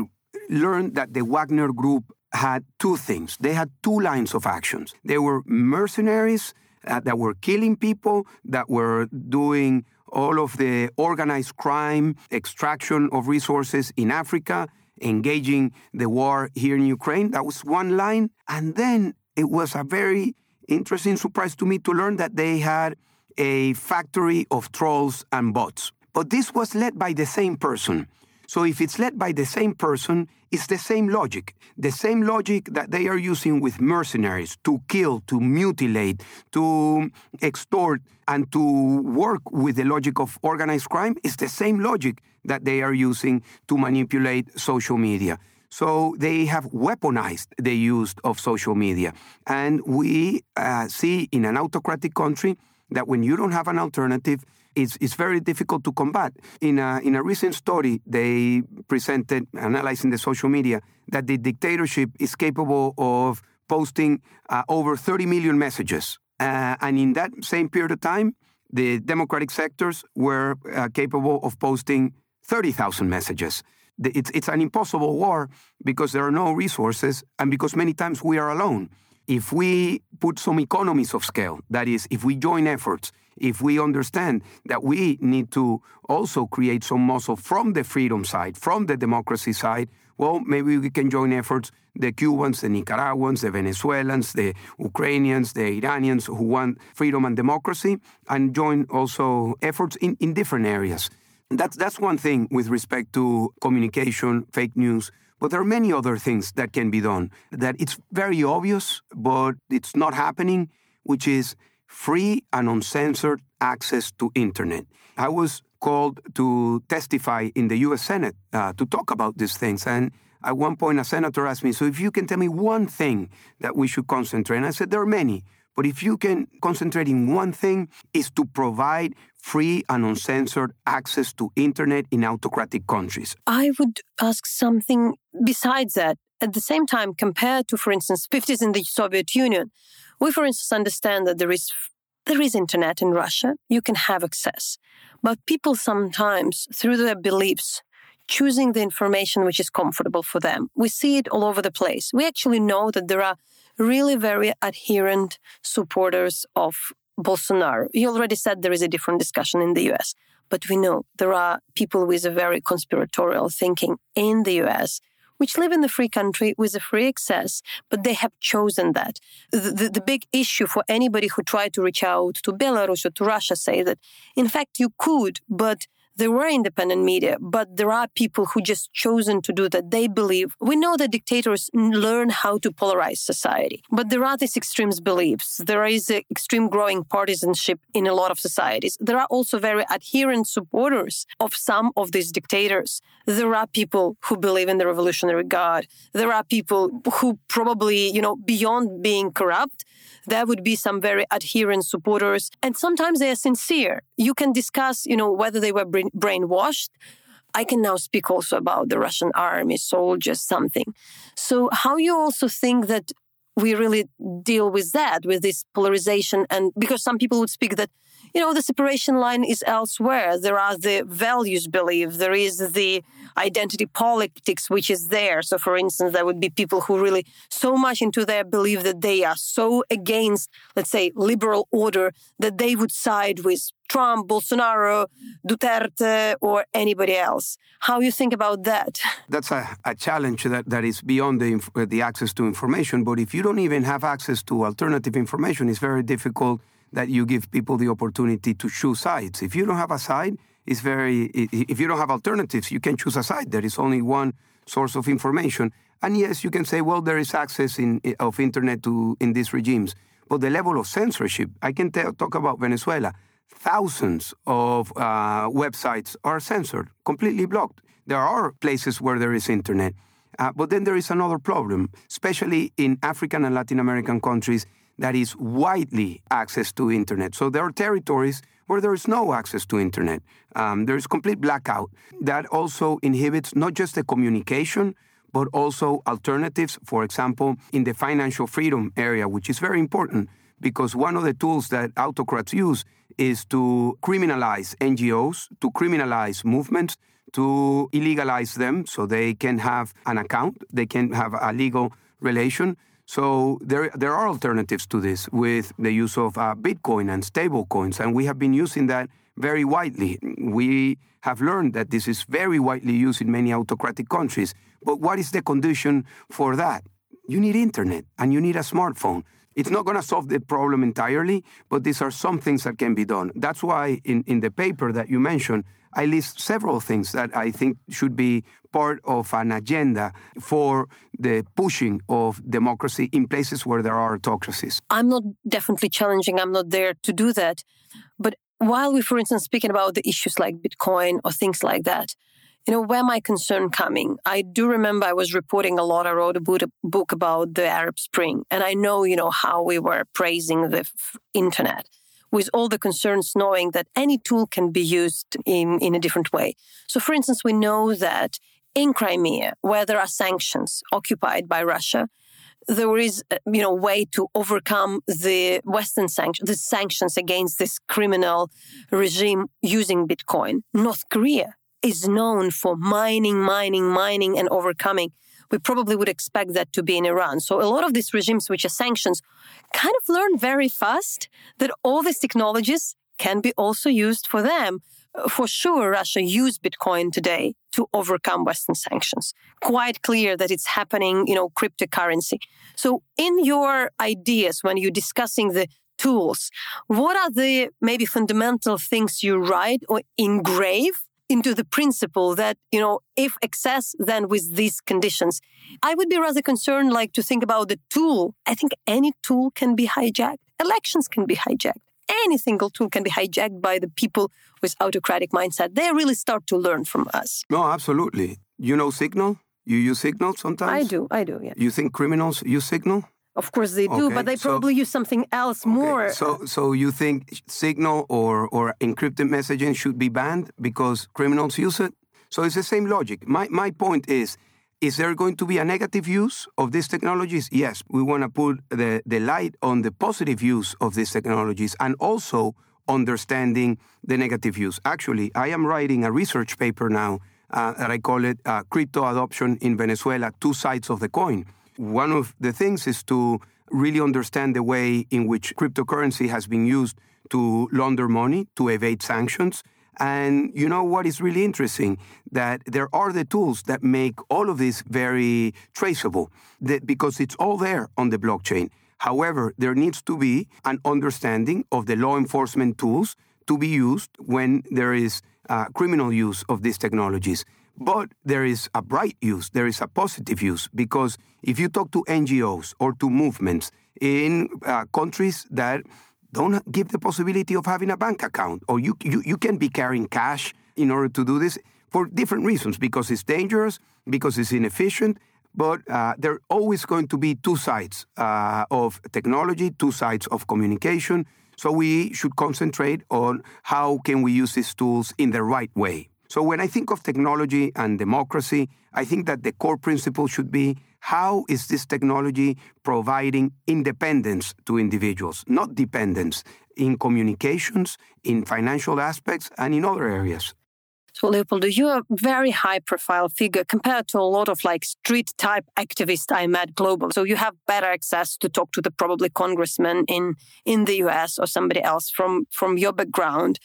learned that the Wagner Group had two things, they had two lines of actions. They were mercenaries uh, that were killing people, that were doing all of the organized crime, extraction of resources in Africa, engaging the war here in Ukraine. That was one line. And then it was a very interesting surprise to me to learn that they had a factory of trolls and bots. But this was led by the same person. So if it's led by the same person, it's the same logic. The same logic that they are using with mercenaries to kill, to mutilate, to extort, and to work with the logic of organized crime is the same logic that they are using to manipulate social media. So they have weaponized the use of social media. And we uh, see in an autocratic country that when you don't have an alternative, it's, it's very difficult to combat. In a, in a recent study, they presented, analyzing the social media, that the dictatorship is capable of posting uh, over 30 million messages. Uh, and in that same period of time, the democratic sectors were uh, capable of posting 30,000 messages. It's, it's an impossible war because there are no resources and because many times we are alone. If we put some economies of scale, that is, if we join efforts, if we understand that we need to also create some muscle from the freedom side, from the democracy side, well, maybe we can join efforts the Cubans, the Nicaraguans, the Venezuelans, the Ukrainians, the Iranians who want freedom and democracy, and join also efforts in, in different areas. That's, that's one thing with respect to communication, fake news. But there are many other things that can be done that it's very obvious, but it's not happening, which is free and uncensored access to internet. I was called to testify in the U.S. Senate uh, to talk about these things, and at one point a senator asked me, "So if you can tell me one thing that we should concentrate," and I said, "There are many." But if you can concentrate in one thing, is to provide free and uncensored access to internet in autocratic countries. I would ask something besides that. At the same time, compared to, for instance, 50s in the Soviet Union, we, for instance, understand that there is there is internet in Russia. You can have access, but people sometimes, through their beliefs, choosing the information which is comfortable for them. We see it all over the place. We actually know that there are really very adherent supporters of Bolsonaro. You already said there is a different discussion in the US, but we know there are people with a very conspiratorial thinking in the US which live in the free country with a free access, but they have chosen that. The, the, the, big issue for anybody who tried to reach out to Belarus or to Russia say that, in fact, you could, but there were independent media, but there are people who just chosen to do that. They believe we know that dictators learn how to polarize society, but there are these extremes beliefs. There is extreme growing partisanship in a lot of societies. There are also very adherent supporters of some of these dictators. There are people who believe in the revolutionary God. There are people who probably, you know, beyond being corrupt, there would be some very adherent supporters. And sometimes they are sincere. You can discuss, you know, whether they were brainwashed. I can now speak also about the Russian army, soldiers, something. So, how you also think that we really deal with that, with this polarization? And because some people would speak that you know, the separation line is elsewhere. There are the values belief. There is the identity politics, which is there. So, for instance, there would be people who really so much into their belief that they are so against, let's say, liberal order that they would side with Trump, Bolsonaro, Duterte, or anybody else. How you think about that? That's a, a challenge that, that is beyond the, uh, the access to information. But if you don't even have access to alternative information, it's very difficult that you give people the opportunity to choose sides. If you don't have a side, it's very, if you don't have alternatives, you can choose a side. There is only one source of information. And yes, you can say, well, there is access in, of internet to in these regimes. But the level of censorship, I can talk about Venezuela. Thousands of uh, websites are censored, completely blocked. There are places where there is internet. Uh, but then there is another problem, especially in African and Latin American countries that is widely access to internet. So there are territories where there is no access to internet. Um, there is complete blackout. That also inhibits not just the communication, but also alternatives. For example, in the financial freedom area, which is very important because one of the tools that autocrats use is to criminalize NGOs, to criminalize movements, to illegalize them so they can have an account, they can have a legal relation. So there, there are alternatives to this with the use of uh, Bitcoin and stable coins, and we have been using that very widely. We have learned that this is very widely used in many autocratic countries. But what is the condition for that? You need internet and you need a smartphone. It's not going to solve the problem entirely, but these are some things that can be done. That's why in, in the paper that you mentioned, I list several things that I think should be part of an agenda for the pushing of democracy in places where there are autocracies. I'm not definitely challenging, I'm not there to do that. But while we, for instance, speaking about the issues like Bitcoin or things like that, you know, where my concern coming? I do remember I was reporting a lot. I wrote a book about the Arab Spring, and I know, you know, how we were praising the f- internet with all the concerns, knowing that any tool can be used in, in a different way. So, for instance, we know that in Crimea, where there are sanctions occupied by Russia, there is, uh, you know, way to overcome the Western sanctions, the sanctions against this criminal regime using Bitcoin. North Korea is known for mining, mining, mining, and overcoming. We probably would expect that to be in Iran. So a lot of these regimes, which are sanctions, kind of learn very fast that all these technologies can be also used for them. For sure, Russia used Bitcoin today to overcome Western sanctions. Quite clear that it's happening, you know, cryptocurrency. So in your ideas, when you're discussing the tools, what are the maybe fundamental things you write or engrave into the principle that, you know, if excess, then with these conditions. I would be rather concerned, like, to think about the tool. I think any tool can be hijacked. Elections can be hijacked. Any single tool can be hijacked by the people with autocratic mindset. They really start to learn from us. No, absolutely. You know Signal? You use Signal sometimes? I do. I do, yeah. You think criminals use Signal? Of course they do, okay, but they probably so, use something else okay, more. So, so you think Signal or or encrypted messaging should be banned because criminals use it? So it's the same logic. My my point is. Is there going to be a negative use of these technologies? Yes, we want to put the, the light on the positive use of these technologies and also understanding the negative use. Actually, I am writing a research paper now uh, that I call it uh, Crypto Adoption in Venezuela Two Sides of the Coin. One of the things is to really understand the way in which cryptocurrency has been used to launder money, to evade sanctions. And you know what is really interesting? That there are the tools that make all of this very traceable that because it's all there on the blockchain. However, there needs to be an understanding of the law enforcement tools to be used when there is uh, criminal use of these technologies. But there is a bright use, there is a positive use, because if you talk to NGOs or to movements in uh, countries that don't give the possibility of having a bank account, or you, you, you can be carrying cash in order to do this for different reasons, because it's dangerous, because it's inefficient, but uh, there are always going to be two sides uh, of technology, two sides of communication. So we should concentrate on how can we use these tools in the right way. So when I think of technology and democracy, I think that the core principle should be how is this technology providing independence to individuals, not dependence. in communications, in financial aspects, and in other areas. So, Leopoldo, you're a very high profile figure compared to a lot of like street type activists I met globally. So, you have better access to talk to the probably congressman in, in the US or somebody else from, from your background.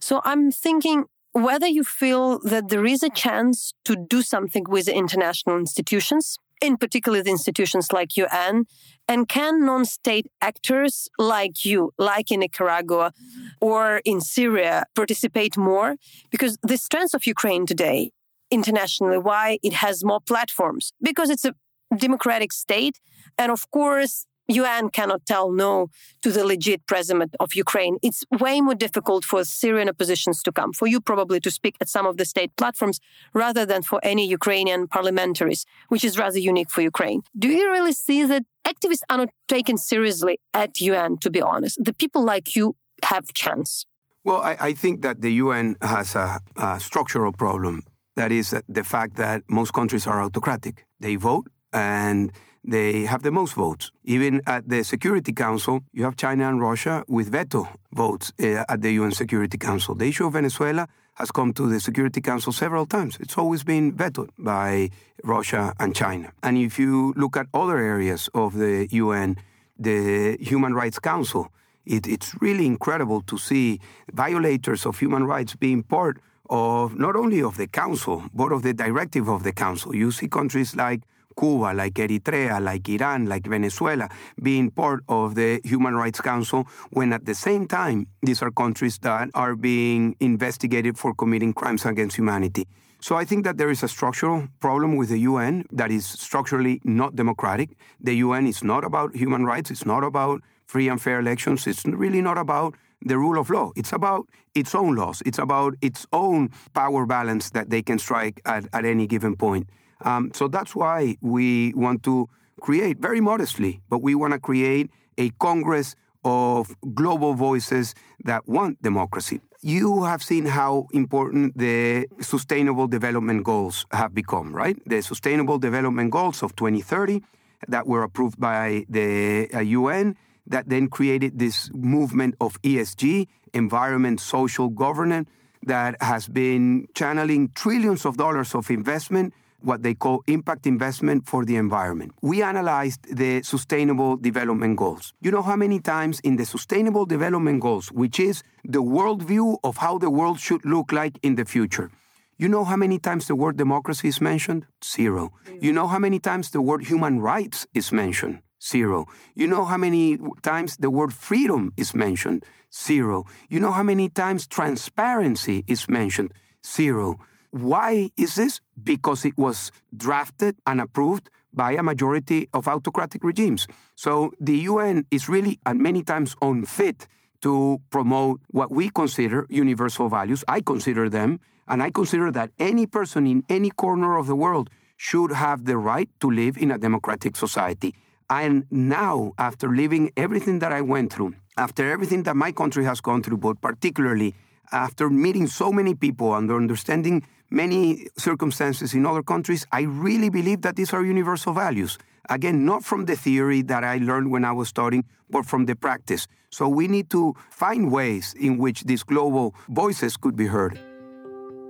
So, I'm thinking whether you feel that there is a chance to do something with international institutions in particular the institutions like UN, and can non-state actors like you, like in Nicaragua or in Syria, participate more? Because the strength of Ukraine today, internationally, why it has more platforms? Because it's a democratic state, and of course, UN cannot tell no to the legit president of Ukraine. It's way more difficult for Syrian oppositions to come, for you probably to speak at some of the state platforms rather than for any Ukrainian parliamentaries, which is rather unique for Ukraine. Do you really see that activists are not taken seriously at UN, to be honest? The people like you have chance. Well, I, I think that the UN has a, a structural problem. That is the fact that most countries are autocratic. They vote and they have the most votes. Even at the Security Council, you have China and Russia with veto votes uh, at the UN Security Council. The issue of Venezuela has come to the Security Council several times. It's always been vetoed by Russia and China. And if you look at other areas of the UN, the Human Rights Council, it, it's really incredible to see violators of human rights being part of not only of the council, but of the directive of the council. You see countries like Cuba, like Eritrea, like Iran, like Venezuela, being part of the Human Rights Council, when at the same time, these are countries that are being investigated for committing crimes against humanity. So I think that there is a structural problem with the UN that is structurally not democratic. The UN is not about human rights, it's not about free and fair elections, it's really not about the rule of law. It's about its own laws, it's about its own power balance that they can strike at, at any given point. Um, so that's why we want to create, very modestly, but we want to create a Congress of global voices that want democracy. You have seen how important the Sustainable Development Goals have become, right? The Sustainable Development Goals of 2030 that were approved by the UN, uh, that then created this movement of ESG, environment, social governance, that has been channeling trillions of dollars of investment what they call impact investment for the environment. We analyzed the Sustainable Development Goals. You know how many times in the Sustainable Development Goals, which is the worldview of how the world should look like in the future, you know how many times the word democracy is mentioned? Zero. You know how many times the word human rights is mentioned? Zero. You know how many times the word freedom is mentioned? Zero. You know how many times transparency is mentioned? Zero. Why is this? Because it was drafted and approved by a majority of autocratic regimes. So the UN is really, and many times, unfit to promote what we consider universal values. I consider them, and I consider that any person in any corner of the world should have the right to live in a democratic society. And now, after living everything that I went through, after everything that my country has gone through, but particularly after meeting so many people and understanding many circumstances in other countries, I really believe that these are universal values. Again, not from the theory that I learned when I was studying, but from the practice. So we need to find ways in which these global voices could be heard.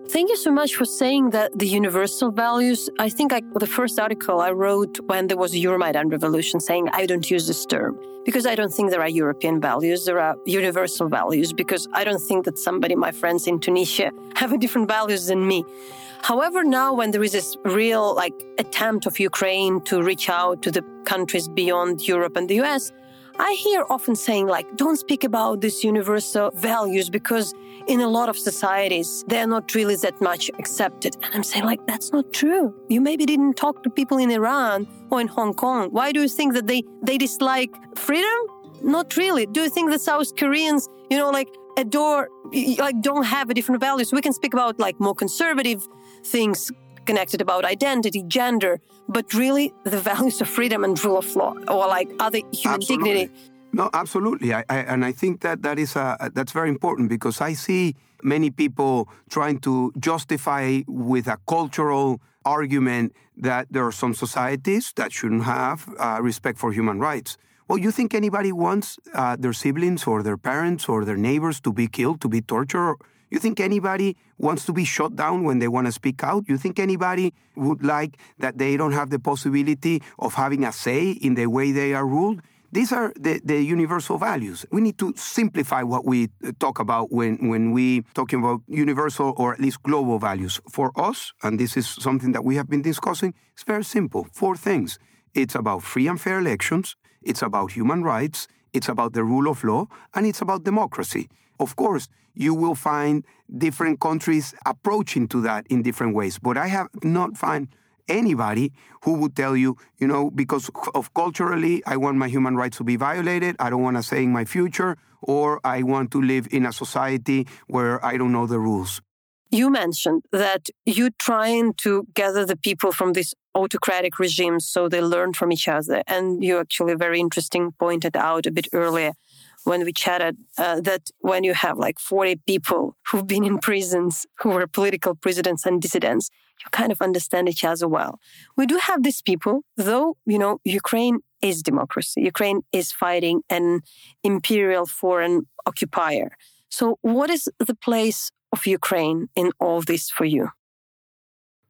Thank you so much for saying that the universal values. I think I, the first article I wrote when there was a Euromaidan revolution saying I don't use this term because I don't think there are European values. There are universal values because I don't think that somebody, my friends in Tunisia, have a different values than me. However, now when there is this real like attempt of Ukraine to reach out to the countries beyond Europe and the US, I hear often saying, like, don't speak about these universal values because in a lot of societies, they're not really that much accepted. And I'm saying, like, that's not true. You maybe didn't talk to people in Iran or in Hong Kong. Why do you think that they, they dislike freedom? Not really. Do you think that South Koreans, you know, like, adore, like, don't have a different values? We can speak about, like, more conservative things connected about identity, gender, but really the values of freedom and rule of law or like other human absolutely. dignity. No, absolutely, I, I, and I think that that is a, that's very important because I see many people trying to justify with a cultural argument that there are some societies that shouldn't have uh, respect for human rights. Well, you think anybody wants uh, their siblings or their parents or their neighbors to be killed, to be tortured? You think anybody wants to be shot down when they want to speak out? You think anybody would like that they don't have the possibility of having a say in the way they are ruled? These are the, the universal values. We need to simplify what we uh, talk about when, when we talking about universal or at least global values. For us, and this is something that we have been discussing, it's very simple. Four things. It's about free and fair elections, it's about human rights, it's about the rule of law, and it's about democracy. Of course, you will find different countries approaching to that in different ways, but I have not found anybody who would tell you, you know, because of culturally, I want my human rights to be violated. I don't want to say in my future, or I want to live in a society where I don't know the rules. You mentioned that you're trying to gather the people from these autocratic regimes so they learn from each other. And you actually very interesting pointed out a bit earlier when we chatted uh, that when you have like 40 people who've been in prisons who were political presidents and dissidents, you kind of understand each other well. We do have these people, though, you know, Ukraine is democracy. Ukraine is fighting an imperial foreign occupier. So, what is the place of Ukraine in all this for you?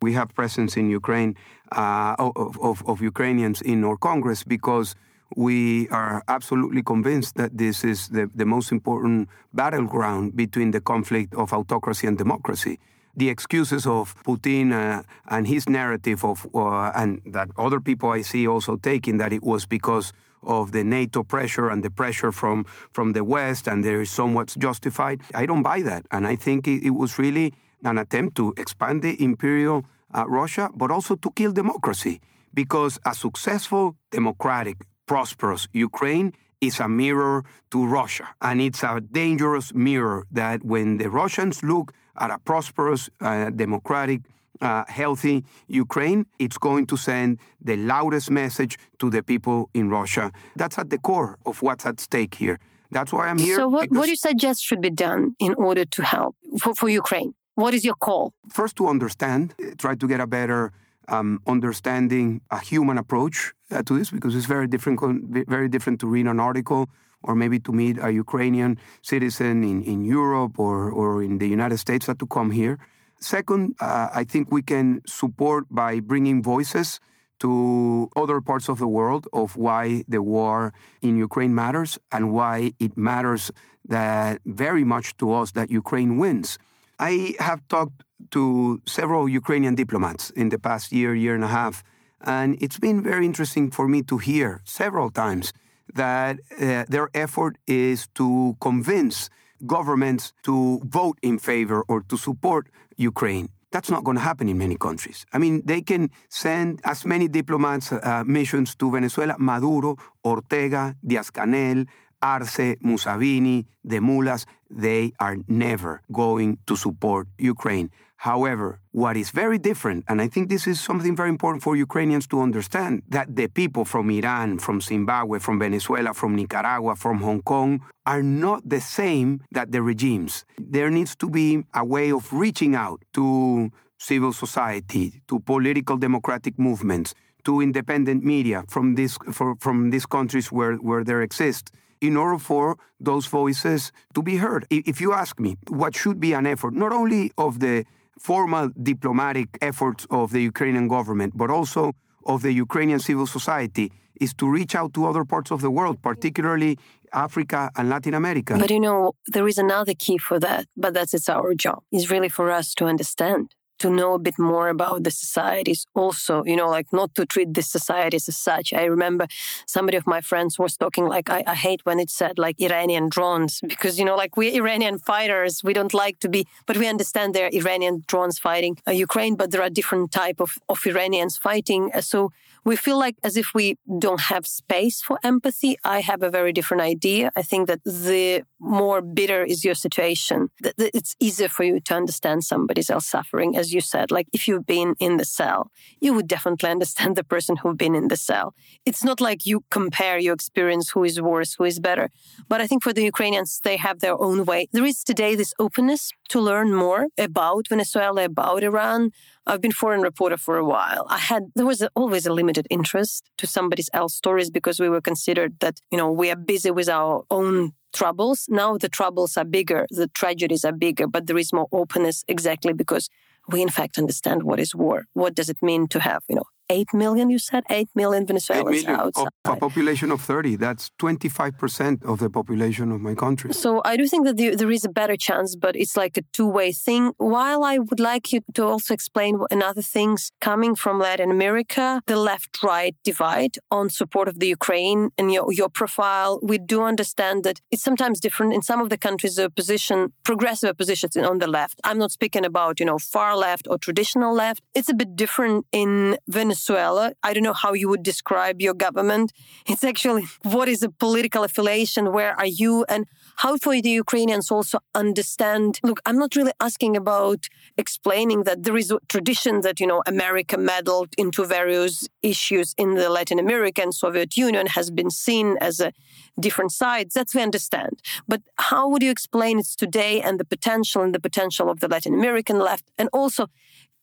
We have presence in Ukraine uh, of, of, of Ukrainians in our Congress because we are absolutely convinced that this is the, the most important battleground between the conflict of autocracy and democracy the excuses of Putin uh, and his narrative of, uh, and that other people I see also taking that it was because of the NATO pressure and the pressure from, from the West and there is somewhat justified. I don't buy that. And I think it, it was really an attempt to expand the imperial uh, Russia, but also to kill democracy. Because a successful, democratic, prosperous Ukraine is a mirror to Russia. And it's a dangerous mirror that when the Russians look at a prosperous, uh, democratic, uh, healthy Ukraine, it's going to send the loudest message to the people in Russia. That's at the core of what's at stake here. That's why I'm here. So, what, what do you suggest should be done in order to help for, for Ukraine? What is your call? First, to understand, try to get a better um, understanding, a human approach uh, to this, because it's very different, very different to read an article or maybe to meet a Ukrainian citizen in, in Europe or, or in the United States that to come here. Second, uh, I think we can support by bringing voices to other parts of the world of why the war in Ukraine matters and why it matters that very much to us that Ukraine wins. I have talked to several Ukrainian diplomats in the past year, year and a half, and it's been very interesting for me to hear several times that uh, their effort is to convince governments to vote in favor or to support Ukraine. That's not going to happen in many countries. I mean, they can send as many diplomats, uh, missions to Venezuela, Maduro, Ortega, Diaz Canel, Arce, Museveni, the mullahs, they are never going to support Ukraine. However, what is very different, and I think this is something very important for Ukrainians to understand, that the people from Iran, from Zimbabwe, from Venezuela, from Nicaragua, from Hong Kong are not the same that the regimes. There needs to be a way of reaching out to civil society, to political democratic movements, to independent media from, this, for, from these countries where, where there exist in order for those voices to be heard. If you ask me what should be an effort, not only of the formal diplomatic efforts of the Ukrainian government, but also of the Ukrainian civil society, is to reach out to other parts of the world, particularly Africa and Latin America. But you know, there is another key for that, but that's it's our job. It's really for us to understand to know a bit more about the societies also you know like not to treat the societies as such. I remember somebody of my friends was talking like I, I, hate when it said like iranian drones because you know like we're iranian fighters we don't like to be but we understand there are iranian drones fighting uh, ukraine but there are different type of, of iranians fighting. Uh, so we feel like as if we don't have space for empathy. I have a very different idea. I think that the more bitter is your situation, it's easier for you to understand somebody else suffering. As you said, like if you've been in the cell, you would definitely understand the person who've been in the cell. It's not like you compare your experience, who is worse, who is better. But I think for the Ukrainians, they have their own way. There is today this openness to learn more about Venezuela, about Iran. I've been foreign reporter for a while. I had there was always a limited interest to somebody else's stories because we were considered that you know we are busy with our own troubles. Now the troubles are bigger, the tragedies are bigger, but there is more openness exactly because we in fact understand what is war. What does it mean to have, you know, 8 million, you said? 8 million Venezuelans 8 million outside. Of a population of 30. That's 25% of the population of my country. So I do think that there is a better chance, but it's like a two way thing. While I would like you to also explain another things coming from Latin America, the left right divide on support of the Ukraine and your, your profile, we do understand that it's sometimes different. In some of the countries, the opposition, progressive opposition on the left. I'm not speaking about, you know, far left or traditional left. It's a bit different in Venezuela Venezuela. I don't know how you would describe your government. It's actually what is a political affiliation? Where are you? And how for the Ukrainians also understand? Look, I'm not really asking about explaining that there is a tradition that, you know, America meddled into various issues in the Latin American Soviet Union has been seen as a different sides. That's we understand. But how would you explain it today and the potential and the potential of the Latin American left? And also,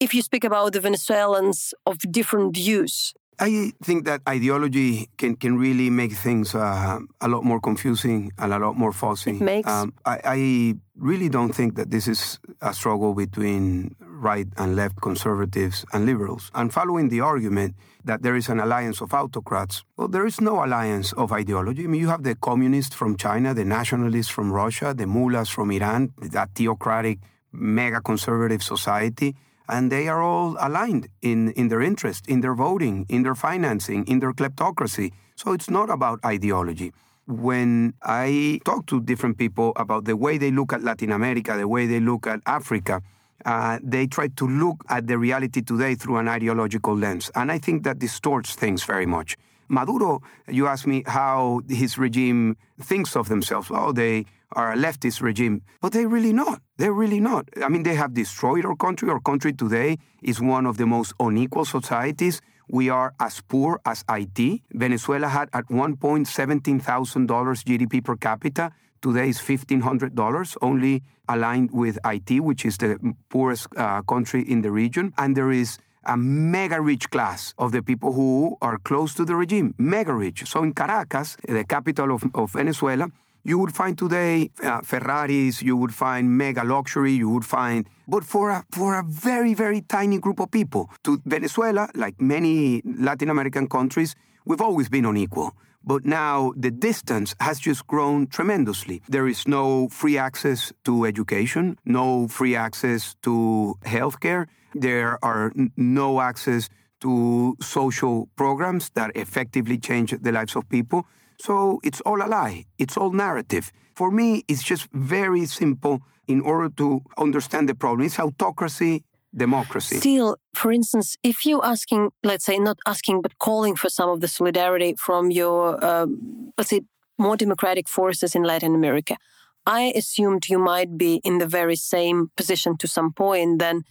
if you speak about the Venezuelans of different views? I think that ideology can, can really make things uh, a lot more confusing and a lot more fuzzy. It makes. Um, I, I, really don't think that this is a struggle between right and left conservatives and liberals. And following the argument that there is an alliance of autocrats, well, there is no alliance of ideology. I mean, you have the communists from China, the nationalists from Russia, the mullahs from Iran, that theocratic, mega conservative society and they are all aligned in, in their interest, in their voting, in their financing, in their kleptocracy. So it's not about ideology. When I talk to different people about the way they look at Latin America, the way they look at Africa, uh, they try to look at the reality today through an ideological lens. And I think that distorts things very much. Maduro, you ask me how his regime thinks of themselves. Oh, they are a leftist regime, but they're really not. They're really not. I mean, they have destroyed our country. Our country today is one of the most unequal societies. We are as poor as Haiti. Venezuela had at one point $17,000 GDP per capita. Today is $1,500, only aligned with Haiti, which is the poorest uh, country in the region. And there is a mega rich class of the people who are close to the regime, mega rich. So in Caracas, the capital of, of Venezuela, you would find today uh, Ferraris, you would find mega luxury, you would find, but for a, for a very, very tiny group of people. To Venezuela, like many Latin American countries, we've always been unequal. But now the distance has just grown tremendously. There is no free access to education, no free access to healthcare. There are no access to social programs that effectively change the lives of people. So it's all a lie. It's all narrative. For me, it's just very simple in order to understand the problem. It's autocracy, democracy. Still, for instance, if you're asking, let's say, not asking, but calling for some of the solidarity from your, uh, let's say, more democratic forces in Latin America, I assumed you might be in the very same position to some point. Then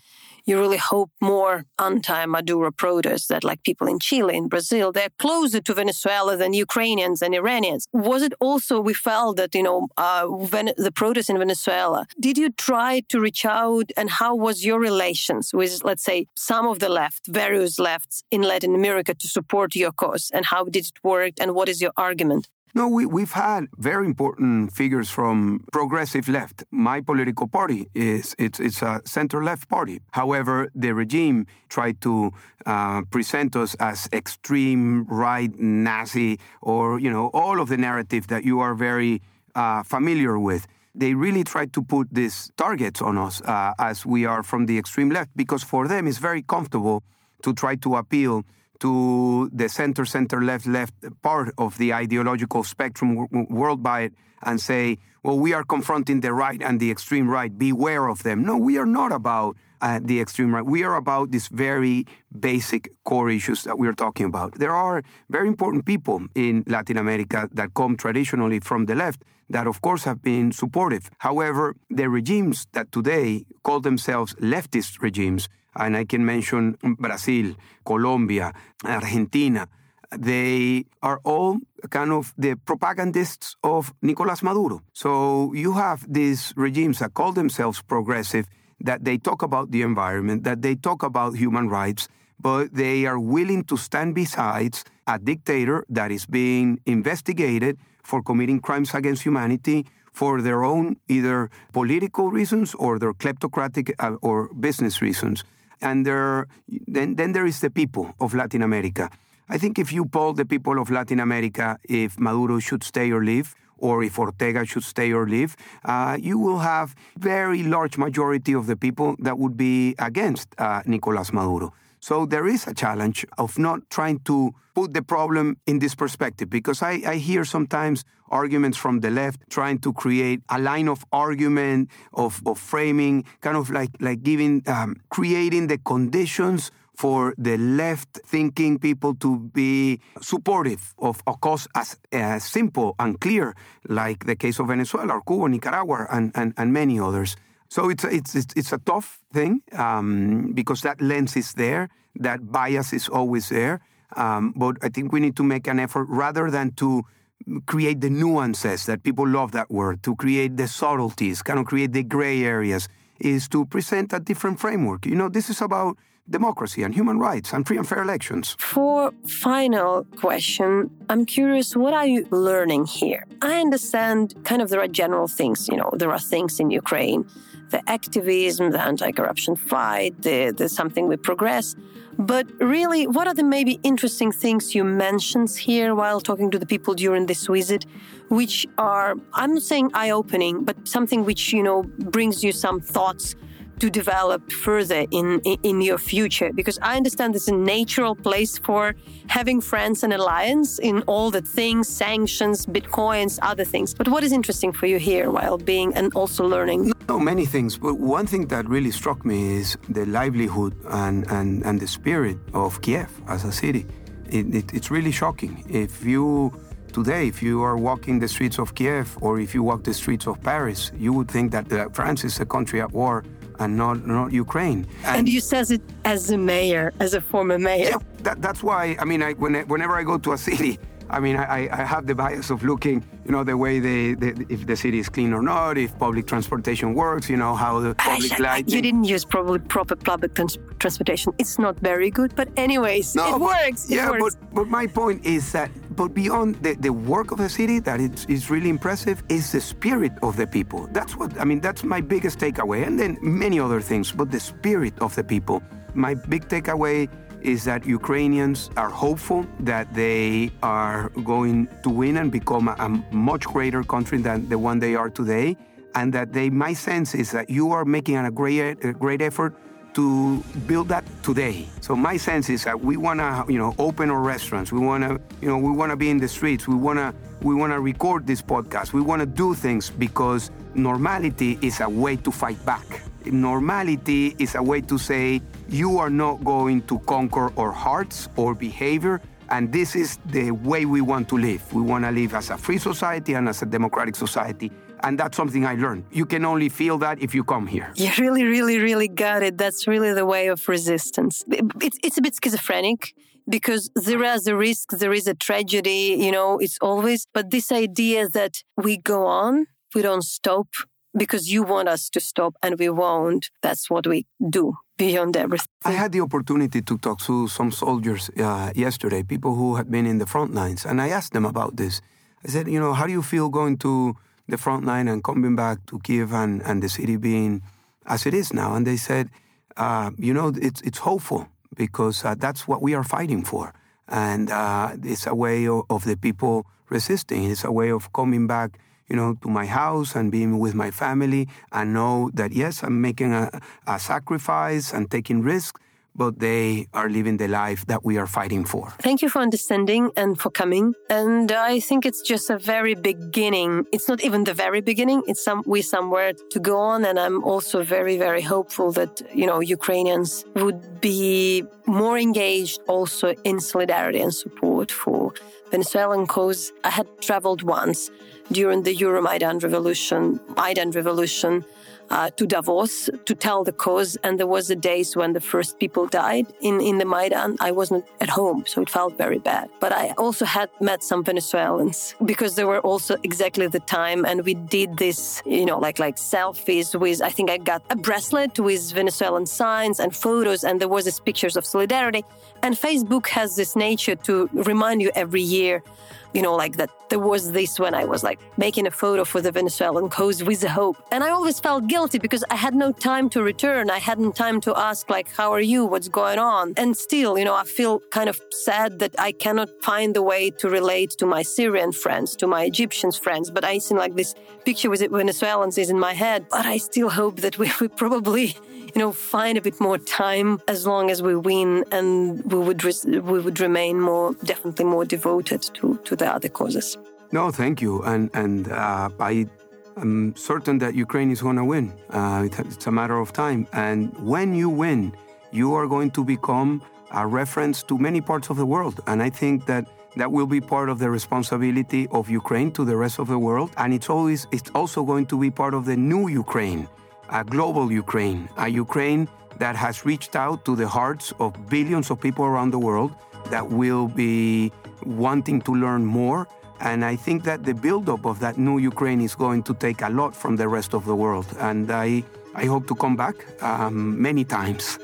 you really hope more anti-Maduro protests that like people in Chile, in Brazil, they're closer to Venezuela than Ukrainians and Iranians. Was it also we felt that, you know, uh, the protests in Venezuela, did you try to reach out and how was your relations with, let's say, some of the left, various lefts in Latin America to support your cause and how did it work and what is your argument? No, we, we've had very important figures from progressive left. My political party is it's, it's a center left party. However, the regime tried to uh, present us as extreme right Nazi or, you know, all of the narrative that you are very uh, familiar with they really tried to put these targets on us uh, as we are from the extreme left because for them it's very comfortable to try to appeal to the center, center, left, left part of the ideological spectrum worldwide and say, well, we are confronting the right and the extreme right. Beware of them. No, we are not about uh, the extreme right. We are about these very basic core issues that we are talking about. There are very important people in Latin America that come traditionally from the left that, of course, have been supportive. However, the regimes that today call themselves leftist regimes, and I can mention Brazil, Colombia, Argentina, they are all kind of the propagandists of Nicolas Maduro. So you have these regimes that call themselves progressive, that they talk about the environment, that they talk about human rights, but they are willing to stand beside a dictator that is being investigated for committing crimes against humanity for their own either political reasons or their kleptocratic uh, or business reasons. And there, then, then there is the people of Latin America. I think if you poll the people of Latin America if Maduro should stay or leave, or if Ortega should stay or leave, uh, you will have very large majority of the people that would be against uh, Nicolas Maduro. So there is a challenge of not trying to put the problem in this perspective because I, I, hear sometimes arguments from the left trying to create a line of argument of, of framing, kind of like like giving um, creating the conditions for the left thinking people to be supportive of a cause as, as simple and clear, like the case of Venezuela or Cuba, Nicaragua, and, and, and many others. So it's it's it's, a tough thing um, because that lens is there, that bias is always there. Um, but I think we need to make an effort rather than to create the nuances that people love that word, to create the subtleties, kind of create the gray areas, is to present a different framework. You know, this is about democracy and human rights and free and fair elections. For final question, I'm curious, what are you learning here? I understand kind of there are general things, you know, there are things in Ukraine the activism, the anti-corruption fight, the, the something we progress. But really, what are the maybe interesting things you mentioned here while talking to the people during this visit, which are, I'm not saying eye-opening, but something which, you know, brings you some thoughts to develop further in, in, your future? Because I understand is a natural place for having friends and alliance in all the things, sanctions, bitcoins, other things. But what is interesting for you here while being and also learning? No, many things. But one thing that really struck me is the livelihood and, and, and the spirit of Kiev as a city. It, it, it's really shocking. If you today, if you are walking the streets of Kiev or if you walk the streets of Paris, you would think that uh, France is a country at war and not, not Ukraine. And, and you says it as a mayor, as a former mayor. Yeah, that, that's why, I mean, I, when, whenever I go to a city, I mean, I, I have the bias of looking, you know, the way they, they, if the city is clean or not, if public transportation works, you know, how the public lighting. You didn't use probably proper public trans- transportation. It's not very good, but anyways, no, it works. It yeah, works. But, but my point is that, but beyond the, the work of the city, that is, is really impressive, is the spirit of the people. That's what, I mean, that's my biggest takeaway. And then many other things, but the spirit of the people. My big takeaway is that Ukrainians are hopeful that they are going to win and become a, a much greater country than the one they are today. And that they, my sense is that you are making a great, a great effort to build that today. So my sense is that we want to, you know, open our restaurants. We want to, you know, we want to be in the streets. We want to, we want to record this podcast. We want to do things because normality is a way to fight back. Normality is a way to say you are not going to conquer our hearts or behavior. And this is the way we want to live. We want to live as a free society and as a democratic society. And that's something I learned. You can only feel that if you come here. You really, really, really got it. That's really the way of resistance. It's, it's a bit schizophrenic because there is a risk, there is a tragedy, you know, it's always, but this idea that we go on, we don't stop, because you want us to stop and we won't. That's what we do beyond everything. I had the opportunity to talk to some soldiers uh, yesterday, people who had been in the front lines, and I asked them about this. I said, you know, how do you feel going to the front line and coming back to Kiev and, and the city being as it is now? And they said, uh, you know, it's, it's hopeful because uh, that's what we are fighting for. And uh, it's a way of, of the people resisting, it's a way of coming back you know, to my house and being with my family and know that, yes, I'm making a, a sacrifice and taking risks, but they are living the life that we are fighting for. Thank you for understanding and for coming. And I think it's just a very beginning. It's not even the very beginning. It's some we somewhere to go on. And I'm also very, very hopeful that, you know, Ukrainians would be more engaged also in solidarity and support for Venezuelan cause. I had traveled once during the Euromaidan revolution, Maidan revolution, uh, to Davos to tell the cause. And there was the days when the first people died in, in the Maidan. I wasn't at home, so it felt very bad. But I also had met some Venezuelans because they were also exactly the time. And we did this, you know, like, like selfies with, I think I got a bracelet with Venezuelan signs and photos. And there was this pictures of solidarity. And Facebook has this nature to remind you every year you know, like that there was this when I was like making a photo for the Venezuelan cause with the hope. And I always felt guilty because I had no time to return. I hadn't time to ask, like, how are you? What's going on? And still, you know, I feel kind of sad that I cannot find a way to relate to my Syrian friends, to my Egyptian friends. But I seem like this picture with Venezuelans is in my head. But I still hope that we, we probably you know, find a bit more time as long as we win, and we would we would remain more definitely more devoted to to the other causes. No, thank you, and and uh, I am certain that Ukraine is going to win. Uh, it's a matter of time, and when you win, you are going to become a reference to many parts of the world, and I think that that will be part of the responsibility of Ukraine to the rest of the world. And it's always it's also going to be part of the new Ukraine a global Ukraine, a Ukraine that has reached out to the hearts of billions of people around the world that will be wanting to learn more. And I think that the buildup of that new Ukraine is going to take a lot from the rest of the world. And I, I hope to come back um, many times.